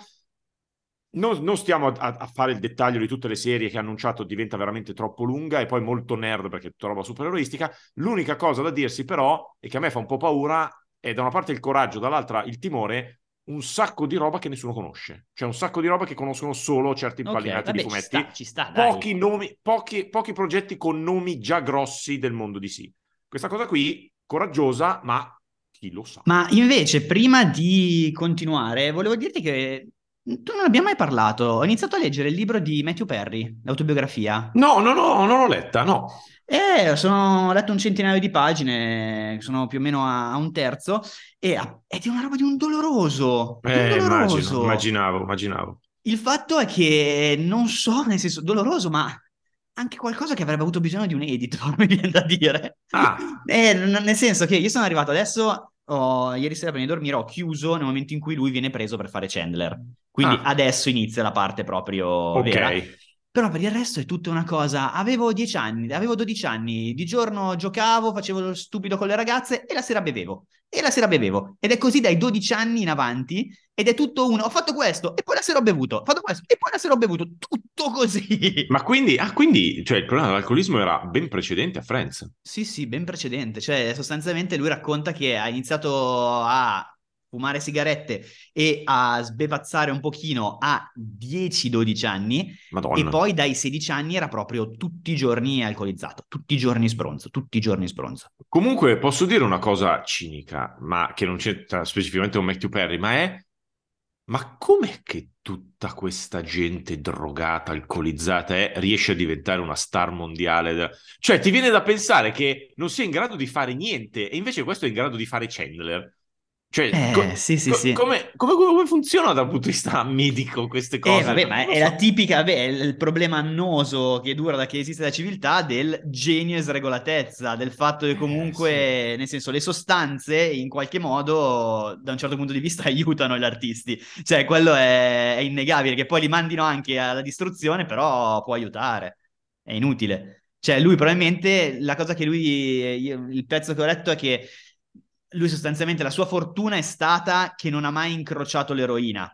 non, non stiamo a, a, fare il dettaglio di tutte le serie che ha annunciato, diventa veramente troppo lunga e poi molto nerd perché è tutta roba supereroistica. L'unica cosa da dirsi però, e che a me fa un po' paura, è da una parte il coraggio, dall'altra il timore, un sacco di roba che nessuno conosce. Cioè un sacco di roba che conoscono solo certi impallinati okay, di fumetti. Ci sta, ci sta, pochi, nomi, pochi, pochi progetti con nomi già grossi del mondo di sì. Questa cosa qui, coraggiosa, ma chi lo sa. Ma invece, prima di continuare, volevo dirti che tu non abbiamo mai parlato. Ho iniziato a leggere il libro di Matthew Perry, l'autobiografia. No, no, no, non l'ho letta, no. Eh, sono, ho letto un centinaio di pagine, sono più o meno a, a un terzo, e a, è di una roba di un doloroso. Eh, un doloroso. Immagino, immaginavo, immaginavo. Il fatto è che non so, nel senso, doloroso, ma anche qualcosa che avrebbe avuto bisogno di un editor, mi viene da dire. Ah. Eh, nel senso che io sono arrivato adesso, oh, ieri sera prima di dormire, ho chiuso nel momento in cui lui viene preso per fare Chandler. Quindi ah. adesso inizia la parte proprio okay. vera. Però per il resto è tutta una cosa. Avevo 10 anni, avevo 12 anni, di giorno giocavo, facevo lo stupido con le ragazze e la sera bevevo. E la sera bevevo. Ed è così dai 12 anni in avanti. Ed è tutto uno. Ho fatto questo e poi la sera ho bevuto. Ho fatto questo e poi la sera ho bevuto. Tutto così. Ma quindi, ah, quindi cioè, il problema dell'alcolismo era ben precedente a Friends. Sì, sì, ben precedente. Cioè, sostanzialmente lui racconta che ha iniziato a fumare sigarette e a sbevazzare un pochino a 10-12 anni Madonna. e poi dai 16 anni era proprio tutti i giorni alcolizzato, tutti i giorni sbronzo, tutti i giorni sbronzo. Comunque posso dire una cosa cinica, ma che non c'entra specificamente con Matthew Perry, ma è ma com'è che tutta questa gente drogata, alcolizzata è, riesce a diventare una star mondiale? Cioè, ti viene da pensare che non sia in grado di fare niente, e invece questo è in grado di fare Chandler. Cioè, Eh, co- sì, sì, co- sì. Come, come, come funziona dal punto di vista medico queste cose? Eh, vabbè, ma è so. la tipica, vabbè, è il problema annoso che dura da che esiste la civiltà del genio e sregolatezza, del fatto che Eh, comunque, nel senso, le sostanze in qualche modo, da un certo punto di vista, aiutano gli artisti. Cioè, quello è, è innegabile, che poi li mandino anche alla distruzione, però può aiutare. È inutile. Cioè, lui probabilmente, la cosa che lui, io- il pezzo che ho letto è che lui sostanzialmente, la sua fortuna è stata che non ha mai incrociato l'eroina.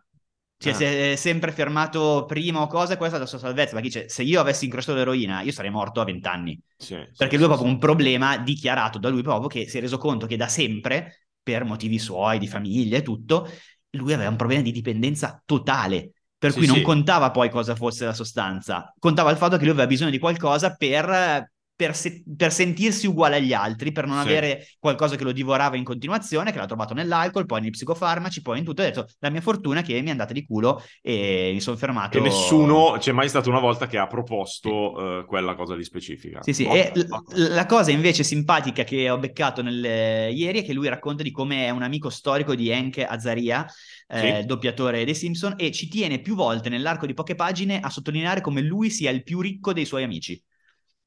Cioè, Ah. si è sempre fermato prima o cosa, questa è la sua salvezza. Perché dice, se io avessi incrociato l'eroina, io sarei morto a 20 anni. Sì, sì, Perché sì, lui ha sì. proprio un problema dichiarato da lui proprio che si è reso conto che da sempre, per motivi suoi, di famiglia e tutto, lui aveva un problema di dipendenza totale. Per Sì, cui non sì. contava poi cosa fosse la sostanza, contava il fatto che lui aveva bisogno di qualcosa per, per se- per sentirsi uguale agli altri, per non Sì. avere qualcosa che lo divorava in continuazione, che l'ha trovato nell'alcol, poi negli psicofarmaci, poi in tutto. Ha detto, la mia fortuna è che mi è andata di culo e mi sono fermato. E nessuno, c'è mai stata una volta che ha proposto eh, quella cosa di specifica. Sì, sì, Botta, e l- botta. la cosa invece simpatica che ho beccato nel- ieri è che lui racconta di come è un amico storico di Hank Azaria, eh, Sì. doppiatore dei Simpson, e ci tiene più volte nell'arco di poche pagine a sottolineare come lui sia il più ricco dei suoi amici.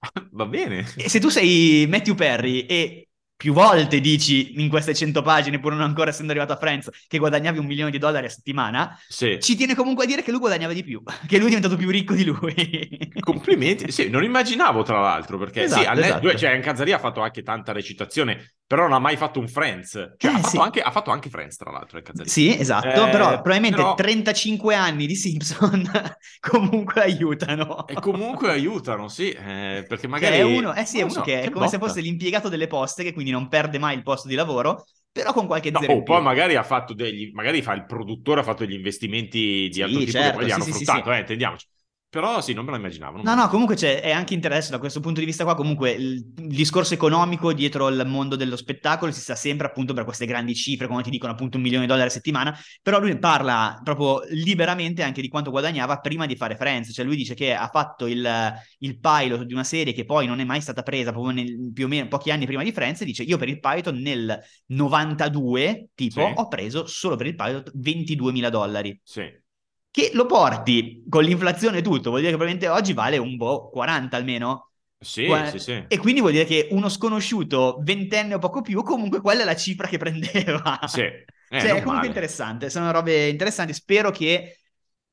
Va bene. E se tu sei Matthew Perry e più volte dici in queste 100 pagine, pur non ancora essendo arrivato a Friends, che guadagnavi un milione di dollari a settimana, Sì. ci tiene comunque a dire che lui guadagnava di più, che lui è diventato più ricco di lui. Complimenti, sì, non immaginavo tra l'altro perché Esatto, sì, al net- esatto. cioè, in Cazzaria ha fatto anche tanta recitazione, però non ha mai fatto un Friends, cioè Eh, ha, fatto sì. anche, ha fatto anche Friends tra l'altro. Sì, esatto, Eh, però probabilmente però- 35 anni di Simpson comunque aiutano. E comunque aiutano, sì, eh, perché Che magari... è uno, eh sì, è uno so, che è come se botta. fosse l'impiegato delle poste, che quindi non perde mai il posto di lavoro, però con qualche No, zero oh, in più. poi magari ha fatto degli, magari fa il produttore, ha fatto degli investimenti di Sì, altro tipo certo, che poi gli sì, hanno sì, sì, fruttato, sì. eh, intendiamoci. Però sì, non me lo immaginavo. No, me no, comunque c'è, è anche interessante da questo punto di vista qua, comunque il, il discorso economico dietro il mondo dello spettacolo si sa sempre appunto per queste grandi cifre, come ti dicono appunto un milione di dollari a settimana, però lui parla proprio liberamente anche di quanto guadagnava prima di fare Friends, cioè lui dice che ha fatto il, il pilot di una serie che poi non è mai stata presa proprio nel- più o meno pochi anni prima di Friends e dice io per il pilot nel 92 tipo Sì. ho preso solo per il pilot 22 mila dollari Sì. Che lo porti con l'inflazione e tutto, vuol dire che probabilmente oggi vale un boh, 40 almeno. Sì, Qua- sì, sì. E quindi vuol dire che uno sconosciuto ventenne o poco più, comunque quella è la cifra che prendeva. Sì. Eh, cioè, è comunque male. interessante, sono robe interessanti. Spero che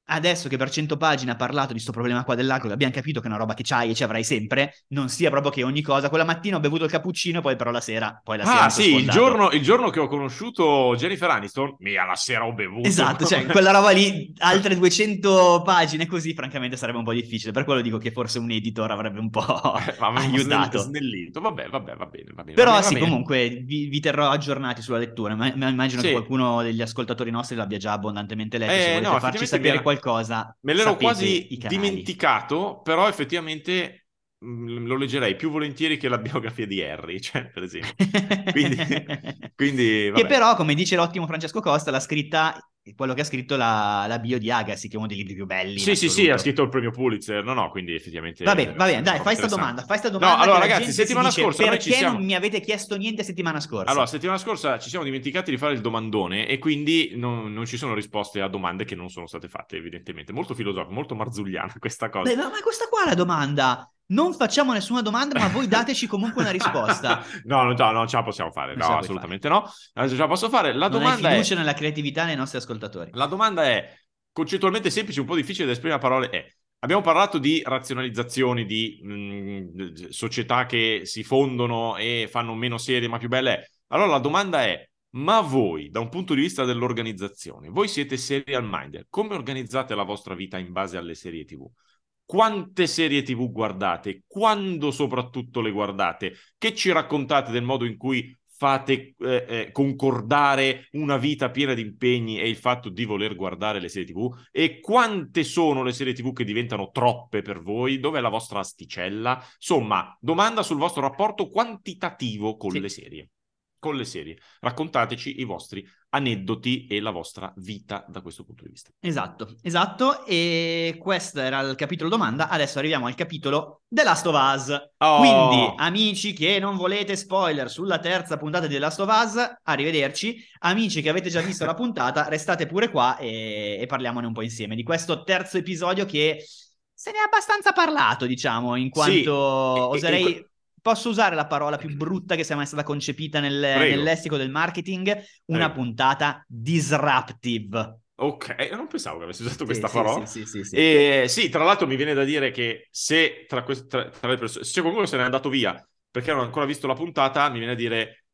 adesso che per 100 pagine ha parlato di sto problema qua dell'alcol, abbiamo capito che è una roba che c'hai e ci avrai sempre, non sia proprio che ogni cosa, quella mattina ho bevuto il cappuccino, poi però la sera, poi la sera Ah mi sono sì, il giorno, il giorno che ho conosciuto Jennifer Aniston, mia, la sera ho bevuto. Esatto, cioè quella roba lì, altre 200 pagine così, francamente sarebbe un po' difficile. Per quello dico che forse un editor avrebbe un po' aiutato. snell- snellito. Vabbè, vabbè, va bene, va bene. Però va bene, sì, comunque vi, vi terrò aggiornati sulla lettura. Ma, ma immagino Sì. che qualcuno degli ascoltatori nostri l'abbia già abbondantemente letto. Se Eh, volete no, farci sapere era- qualcosa, Me l'ero quasi dimenticato, però effettivamente mh, lo leggerei più volentieri che la biografia di Harry, cioè, per esempio. Quindi, quindi Che però, come dice l'ottimo Francesco Costa, l'ha scritta quello che ha scritto la, la bio di Agassi, che è uno dei libri più belli. Sì, sì, sì, ha scritto il premio Pulitzer. No, no, quindi effettivamente... Va bene, va bene, dai, fai sta domanda, fai sta domanda. No, allora, ragazzi, settimana dice, scorsa perché ci siamo- non mi avete chiesto niente settimana scorsa? Allora, settimana scorsa ci siamo dimenticati di fare il domandone e quindi non, non ci sono risposte a domande che non sono state fatte, evidentemente. Molto filosofico, molto marzulliana questa cosa. Beh, ma, ma questa qua è la domanda. Non facciamo nessuna domanda, ma voi dateci comunque una risposta. no, no, no, non ce la possiamo fare. Non No, assolutamente no. Non ce la posso fare. La non hai domanda è... fiducia nella creatività nei nostri ascoltatori. La domanda è concettualmente semplice, un po' difficile da esprimere a parole. È, abbiamo parlato di razionalizzazioni, di mh, società che si fondono e fanno meno serie ma più belle. Allora la domanda è, ma voi, da un punto di vista dell'organizzazione, voi siete serial minded, come organizzate la vostra vita in base alle serie TV? Quante serie TV guardate? Quando soprattutto le guardate? Che ci raccontate del modo in cui fate eh, eh, concordare una vita piena di impegni e il fatto di voler guardare le serie TV? E quante sono le serie TV che diventano troppe per voi? Dov'è la vostra asticella? Insomma, domanda sul vostro rapporto quantitativo con Sì. le serie. Con le serie. Raccontateci i vostri aneddoti e la vostra vita da questo punto di vista. Esatto, esatto. E questo era il capitolo domanda. Adesso arriviamo al capitolo The Last of Us. Oh. Quindi, amici che non volete spoiler sulla terza puntata di The Last of Us, arrivederci. Amici che avete già visto la puntata, restate pure qua e, e parliamone un po' insieme di questo terzo episodio che se ne è abbastanza parlato, diciamo, in quanto Sì, e- oserei... e- Posso usare la parola più brutta che sia mai stata concepita nel, lessico del marketing? Una Prego. puntata disruptive. Ok, non pensavo che avessi usato Sì, questa sì, parola. Sì, sì, sì, sì. E sì, tra l'altro mi viene da dire che se tra, queste, tra, tra le persone, se qualcuno se n'è andato via perché non ha ancora visto la puntata, mi viene a dire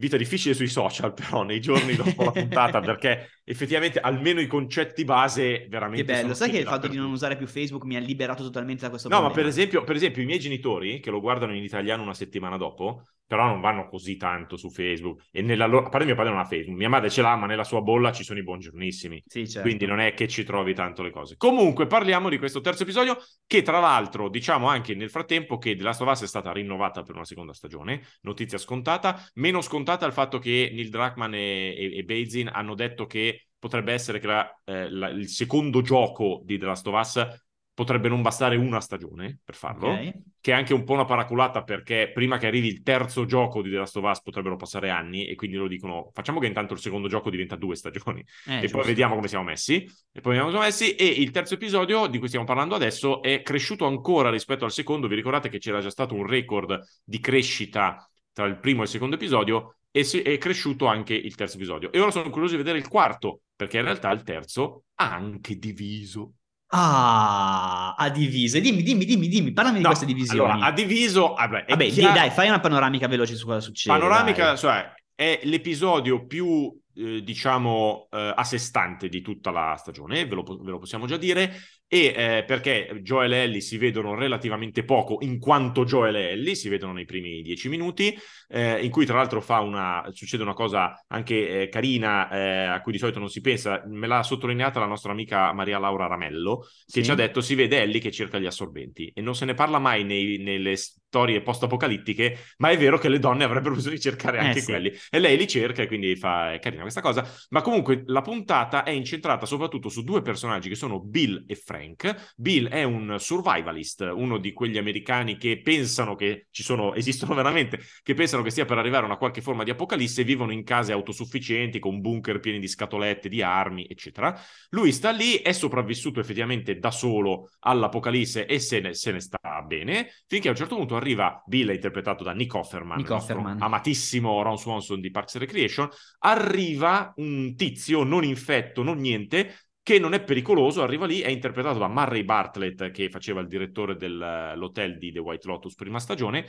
vita difficile sui social, però nei giorni dopo la puntata, perché effettivamente almeno i concetti base veramente Che bello, sai che il fatto di non usare più Facebook mi ha liberato totalmente da questo No, ma problema. per esempio, per esempio i miei genitori, che lo guardano in italiano una settimana dopo, però non vanno così tanto su Facebook, e nella loro... a parte mio padre non ha Facebook, mia madre ce l'ha, ma nella sua bolla ci sono i buongiornissimi. Sì, certo. Quindi non è che ci trovi tanto le cose. Comunque parliamo di questo terzo episodio che tra l'altro diciamo anche nel frattempo che The Last of Us è stata rinnovata per una seconda stagione, notizia scontata, meno scontata il fatto che Neil Druckmann e, e, e Bazin hanno detto che potrebbe essere che la- eh, la- il secondo gioco di The Last of Us potrebbe non bastare una stagione per farlo, Ok. che è anche un po' una paraculata perché prima che arrivi il terzo gioco di The Last of Us potrebbero passare anni e quindi lo dicono facciamo che intanto il secondo gioco diventa due stagioni Eh, e giusto. poi vediamo come siamo messi. E poi vediamo come siamo messi. E il terzo episodio di cui stiamo parlando adesso è cresciuto ancora rispetto al secondo. Vi ricordate che c'era già stato un record di crescita tra il primo e il secondo episodio? E si- è cresciuto anche il terzo episodio. E ora sono curioso di vedere il quarto, perché in realtà il terzo ha anche diviso. Ah, ha diviso. E Dimmi, dimmi, dimmi, dimmi, parlami di No, queste divisioni. Allora, ha diviso. Vabbè, Vabbè, di- chiaro- dai, fai una panoramica veloce su cosa succede. panoramica, dai. cioè è l'episodio più, eh, diciamo, eh, a sé stante di tutta la stagione, ve lo, ve lo possiamo già dire, e eh, perché Joel e Ellie si vedono relativamente poco, in quanto Joel e Ellie si vedono nei primi dieci minuti, eh, in cui tra l'altro fa una, succede una cosa anche eh, carina, eh, a cui di solito non si pensa, me l'ha sottolineata la nostra amica Maria Laura Ramello, che Sì. ci ha detto si vede Ellie che cerca gli assorbenti, e non se ne parla mai nei- nelle storie post-apocalittiche, ma è vero che le donne avrebbero bisogno di cercare Eh, anche sì. quelli. E lei li cerca e quindi fa, è carina questa cosa. Ma comunque la puntata è incentrata soprattutto su due personaggi che sono Bill e Frank. Bill è un survivalist, uno di quegli americani che pensano che ci sono, esistono veramente, che pensano che stia per arrivare una qualche forma di apocalisse e vivono in case autosufficienti, con bunker pieni di scatolette, di armi, eccetera. Lui sta lì, è sopravvissuto effettivamente da solo all'apocalisse e se ne, se ne sta bene, finché a un certo punto arriva Bill, interpretato da Nick Offerman, Nick Offerman. amatissimo Ron Swanson di Parks and Recreation, arriva un tizio non infetto, non niente, che non è pericoloso, arriva lì, è interpretato da Murray Bartlett, che faceva il direttore dell'hotel di The White Lotus prima stagione,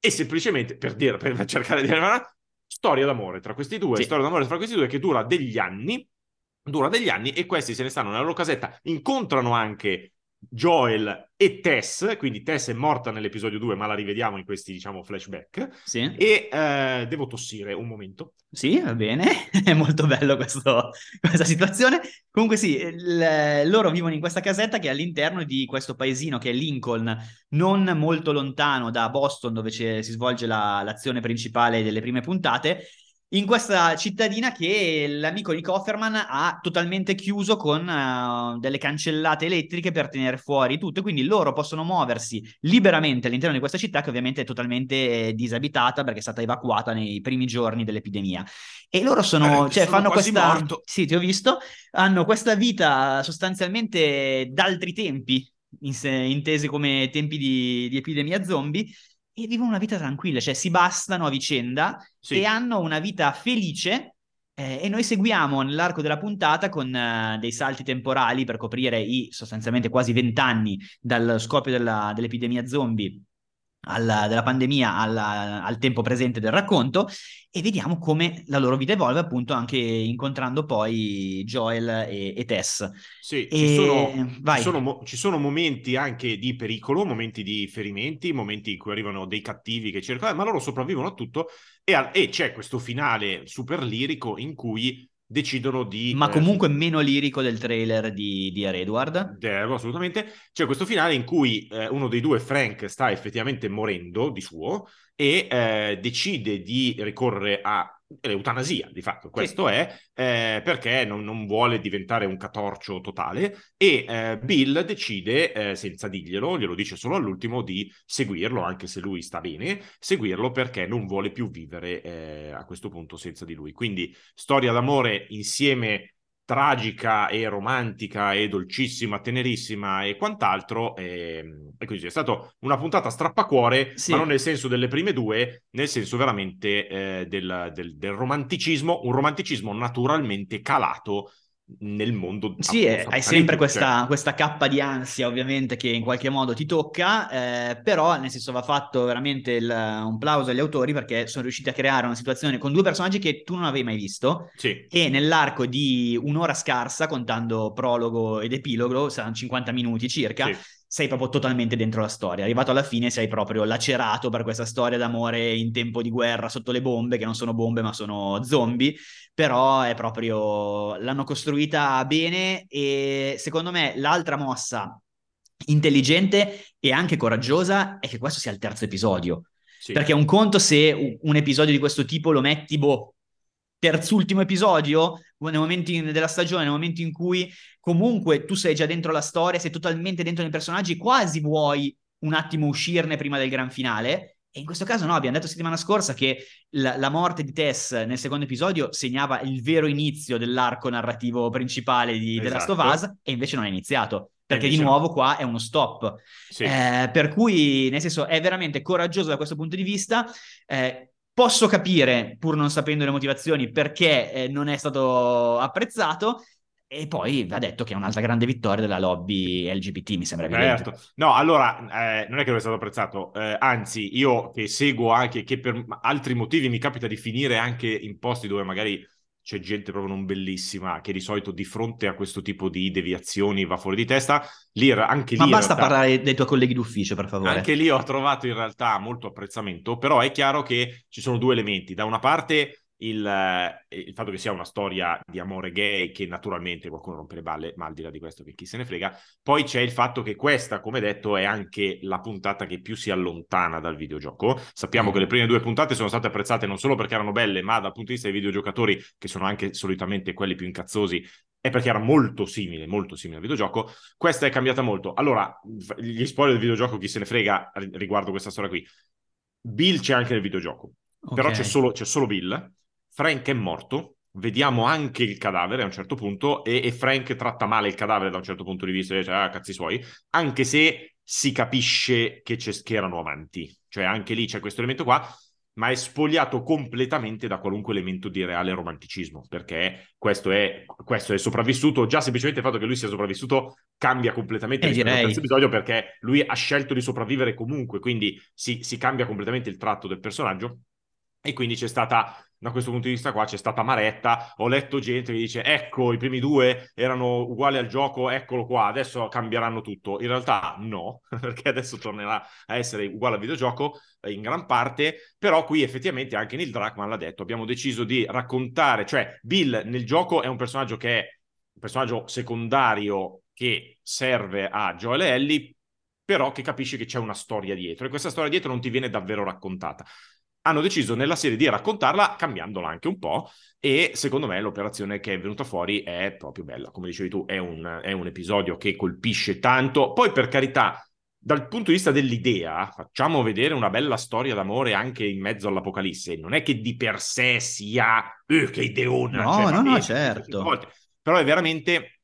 e semplicemente, per, dire, per cercare di dire una storia d'amore tra questi due, Sì. storia d'amore tra questi due che dura degli anni, dura degli anni e questi se ne stanno nella loro casetta, incontrano anche Joel e Tess, quindi Tess è morta nell'episodio 2, ma la rivediamo in questi, diciamo, flashback, Sì. e eh, devo tossire un momento. Sì, va bene, è molto bello questo- questa situazione. Comunque sì, il- loro vivono in questa casetta che è all'interno di questo paesino che è Lincoln, non molto lontano da Boston dove si svolge la- l'azione principale delle prime puntate, in questa cittadina che l'amico Nick Offerman ha totalmente chiuso con eh, delle cancellate elettriche per tenere fuori tutto, e quindi loro possono muoversi liberamente all'interno di questa città che ovviamente è totalmente eh, disabitata perché è stata evacuata nei primi giorni dell'epidemia. E loro sono, Eh, cioè sono fanno questa, morto. sì, ti ho visto, hanno questa vita sostanzialmente d'altri tempi, in- intesi come tempi di, di epidemia zombie, e vivono una vita tranquilla, cioè si bastano a vicenda Sì. e hanno una vita felice. eh, e noi seguiamo nell'arco della puntata con eh, dei salti temporali per coprire i sostanzialmente quasi vent'anni dal scoppio della- dell'epidemia zombie alla- della pandemia alla- al tempo presente del racconto e vediamo come la loro vita evolve appunto anche incontrando poi Joel e, e Tess. Sì, E- ci sono, ci, sono ci sono momenti anche di pericolo, momenti di ferimenti, momenti in cui arrivano dei cattivi che cercano, ma loro sopravvivono a tutto e, al- e c'è questo finale super lirico in cui decidono di... Ma comunque eh, meno lirico del trailer di, di Edward. Devo, assolutamente. C'è questo finale in cui eh, uno dei due, Frank, sta effettivamente morendo di suo e eh, decide di ricorrere a l'eutanasia, di fatto, questo sì. è, eh, perché non, non, vuole diventare un catorcio totale e eh, Bill decide, eh, senza dirglielo, glielo dice solo all'ultimo, di seguirlo, anche se lui sta bene, seguirlo perché non vuole più vivere eh, a questo punto senza di lui. Quindi storia d'amore insieme tragica e romantica e dolcissima, tenerissima e quant'altro. E, e così è stata una puntata strappacuore, sì. ma non nel senso delle prime due, nel senso veramente eh, del, del, del romanticismo, un romanticismo naturalmente calato nel mondo. Sì, hai sempre questa, cioè... questa, cappa di ansia, ovviamente, che in qualche modo ti tocca, eh, però nel senso va fatto veramente il, un plauso agli autori perché sono riusciti a creare una situazione con due personaggi che tu non avevi mai visto sì. e nell'arco di un'ora scarsa, contando prologo ed epilogo, saranno 50 minuti circa. Sì sei proprio totalmente dentro la storia. Arrivato alla fine sei proprio lacerato per questa storia d'amore in tempo di guerra sotto le bombe, che non sono bombe ma sono zombie, però è proprio l'hanno costruita bene e secondo me l'altra mossa intelligente e anche coraggiosa è che questo sia il terzo episodio. Sì. Perché un conto se un episodio di questo tipo lo metti, boh, terzultimo episodio, nei momenti della stagione, nel momento in cui comunque tu sei già dentro la storia, sei totalmente dentro nei personaggi, quasi vuoi un attimo uscirne prima del gran finale. E in questo caso no, abbiamo detto settimana scorsa che la, la, morte di Tess nel secondo episodio segnava il vero inizio dell'arco narrativo principale di esatto. The Last of esatto. Us e invece non è iniziato perché di nuovo qua è uno stop. Sì. Eh, per cui, nel senso, è veramente coraggioso da questo punto di vista. Eh, posso capire, pur non sapendo le motivazioni, perché eh, non è stato apprezzato. E poi va detto che è un'altra grande vittoria della lobby LGBT, mi sembra evidente. Certo. No, allora, eh, non è che non è stato apprezzato, eh, anzi, io che seguo anche, che per altri motivi mi capita di finire anche in posti dove magari c'è gente proprio non bellissima che di solito di fronte a questo tipo di deviazioni va fuori di testa. Lì, anche lì Ma basta realtà, parlare dei tuoi colleghi d'ufficio, per favore. Anche lì ho trovato in realtà molto apprezzamento, però è chiaro che ci sono due elementi. Da una parte il, eh, il, fatto che sia una storia di amore gay, che naturalmente qualcuno rompe le balle, ma al di là di questo che chi se ne frega. Poi c'è il fatto che questa, come detto, è anche la puntata che più si allontana dal videogioco. Sappiamo mm. che le prime due puntate sono state apprezzate non solo perché erano belle, ma dal punto di vista dei videogiocatori, che sono anche solitamente quelli più incazzosi, è perché era molto simile, molto simile al videogioco. Questa è cambiata molto. Allora, gli spoiler del videogioco, chi se ne frega riguardo questa storia qui. Bill c'è anche nel videogioco, okay. però c'è solo, c'è solo Bill Frank è morto, vediamo anche il cadavere a un certo punto e, e Frank tratta male il cadavere da un certo punto di vista, dice ah cazzi suoi, anche se si capisce che, che erano amanti, cioè anche lì c'è questo elemento qua, ma è spogliato completamente da qualunque elemento di reale romanticismo, perché questo è, questo è sopravvissuto, già semplicemente il fatto che lui sia sopravvissuto cambia completamente eh, rispetto al episodio, perché lui ha scelto di sopravvivere comunque, quindi si, si cambia completamente il tratto del personaggio, e quindi c'è stata da questo punto di vista qua c'è stata Maretta, ho letto gente che dice ecco i primi due erano uguali al gioco, eccolo qua, adesso cambieranno tutto. In realtà no, perché adesso tornerà a essere uguale al videogioco eh, in gran parte, però qui effettivamente anche Neil Druckmann l'ha detto, abbiamo deciso di raccontare, cioè Bill nel gioco è un personaggio che è un personaggio secondario che serve a Joel e Ellie, però che capisce che c'è una storia dietro e questa storia dietro non ti viene davvero raccontata hanno deciso nella serie di raccontarla cambiandola anche un po' e secondo me l'operazione che è venuta fuori è proprio bella. Come dicevi tu, è un, è un episodio che colpisce tanto. Poi per carità, dal punto di vista dell'idea, facciamo vedere una bella storia d'amore anche in mezzo all'apocalisse. Non è che di per sé sia eh, che ideona. No, cioè, no, no, certo. Però è veramente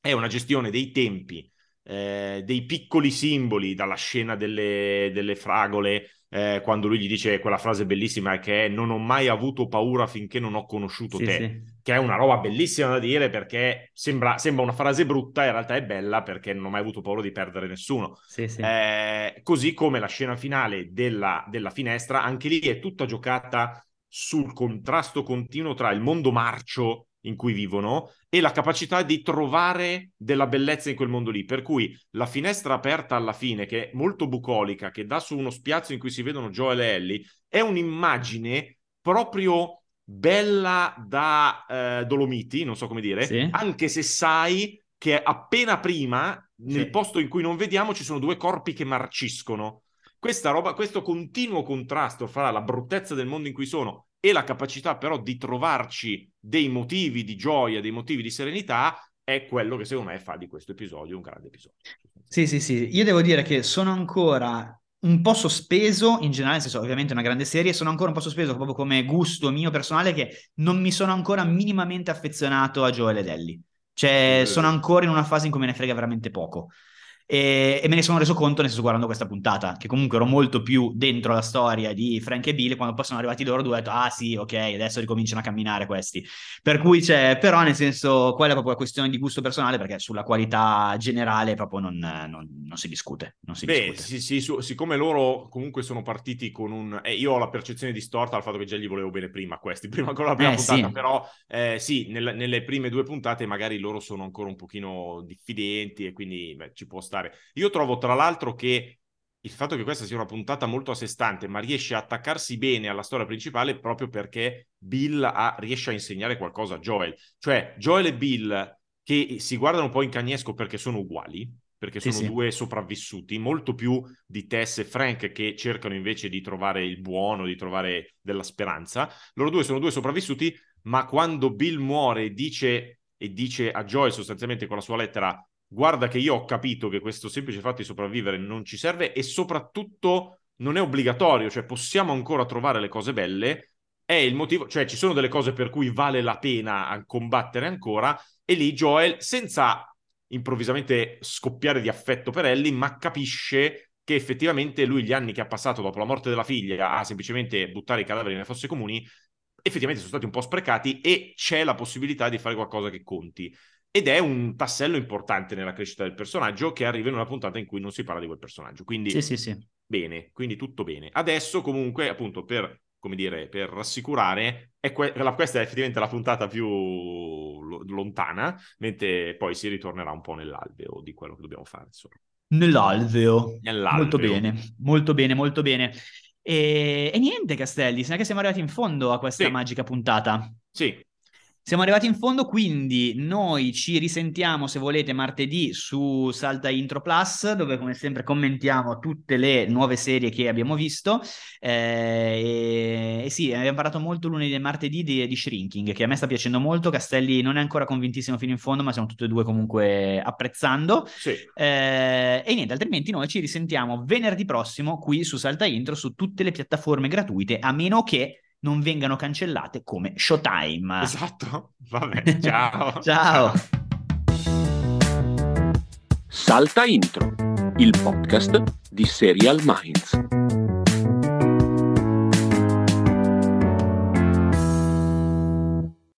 è una gestione dei tempi, eh, dei piccoli simboli, dalla scena delle, delle fragole eh, quando lui gli dice quella frase bellissima che è non ho mai avuto paura finché non ho conosciuto sì, te, sì. che è una roba bellissima da dire perché sembra, sembra, una frase brutta, in realtà è bella perché non ho mai avuto paura di perdere nessuno. Sì, eh, così come la scena finale della, della finestra, anche lì è tutta giocata sul contrasto continuo tra il mondo marcio in cui vivono e la capacità di trovare della bellezza in quel mondo lì. Per cui la finestra aperta alla fine, che è molto bucolica, che dà su uno spiazzo in cui si vedono Joel e Ellie, è un'immagine proprio bella da eh, Dolomiti, non so come dire, Sì. anche se sai che appena prima, nel Sì. posto in cui non vediamo, ci sono due corpi che marciscono. Questa roba, questo continuo contrasto fra la bruttezza del mondo in cui sono e la capacità però di trovarci dei motivi di gioia, dei motivi di serenità, è quello che secondo me fa di questo episodio un grande episodio. Sì, sì, sì, io devo dire che sono ancora un po' sospeso, in generale, nel senso, ovviamente è una grande serie, sono ancora un po' sospeso proprio come gusto mio personale che non mi sono ancora minimamente affezionato a Joel ed Ellie. Cioè, Eh. sono ancora in una fase in cui me ne frega veramente poco. E, e me ne sono reso conto, nel senso, guardando questa puntata, che comunque ero molto più dentro la storia di Frank e Bill, quando poi sono arrivati loro due, ho detto, ah sì, ok, adesso ricominciano a camminare questi. Per cui c'è, però nel senso, quella è proprio una questione di gusto personale, perché sulla qualità generale proprio non, non- non si discute, non si Beh, discute. sì, sì, su- siccome loro comunque sono partiti con un... eh, io ho la percezione distorta al fatto che già gli volevo bene prima questi, prima con la prima Eh, puntata, sì. però eh, sì, nel- nelle prime due puntate magari loro sono ancora un pochino diffidenti e quindi beh, ci può stare. Io trovo tra l'altro che il fatto che questa sia una puntata molto a sé stante, ma riesce a attaccarsi bene alla storia principale proprio perché Bill ha- riesce a insegnare qualcosa a Joel. Cioè, Joel e Bill che si guardano un po' in cagnesco perché sono uguali, perché sono sì. due sopravvissuti, molto più di Tess e Frank che cercano invece di trovare il buono, di trovare della speranza. Loro due sono due sopravvissuti, ma quando Bill muore dice, e dice a Joel sostanzialmente con la sua lettera guarda che io ho capito che questo semplice fatto di sopravvivere non ci serve e soprattutto non è obbligatorio, cioè possiamo ancora trovare le cose belle, è il motivo, cioè ci sono delle cose per cui vale la pena combattere ancora e lì Joel senza improvvisamente scoppiare di affetto per Ellie, ma capisce che effettivamente lui gli anni che ha passato dopo la morte della figlia a semplicemente buttare i cadaveri nelle fosse comuni effettivamente sono stati un po' sprecati e c'è la possibilità di fare qualcosa che conti. Ed è un tassello importante nella crescita del personaggio che arriva in una puntata in cui non si parla di quel personaggio. Quindi Sì, sì, sì. bene, quindi tutto bene. Adesso comunque, appunto, per, come dire, per rassicurare, è que- questa è effettivamente la puntata più lo- lontana, mentre poi si ritornerà un po' nell'alveo di quello che dobbiamo fare. Insomma. Nell'alveo. Nell'alveo. Molto bene, molto bene, molto bene. E, e niente, Castelli, sembra che siamo arrivati in fondo a questa Sì. magica puntata. Sì, Siamo arrivati in fondo, quindi noi ci risentiamo se volete martedì su Salta Intro Plus, dove come sempre commentiamo tutte le nuove serie che abbiamo visto. Eh, e, e sì, abbiamo parlato molto lunedì e martedì di, di Shrinking, che a me sta piacendo molto. Castelli non è ancora convintissimo fino in fondo, ma siamo tutti e due comunque apprezzando. sì. Eh, e niente, altrimenti noi ci risentiamo venerdì prossimo qui su Salta Intro su tutte le piattaforme gratuite, a meno che non vengano cancellate come Showtime. Esatto. Vabbè, ciao. Ciao. Salta Intro, il podcast di Serial Minds.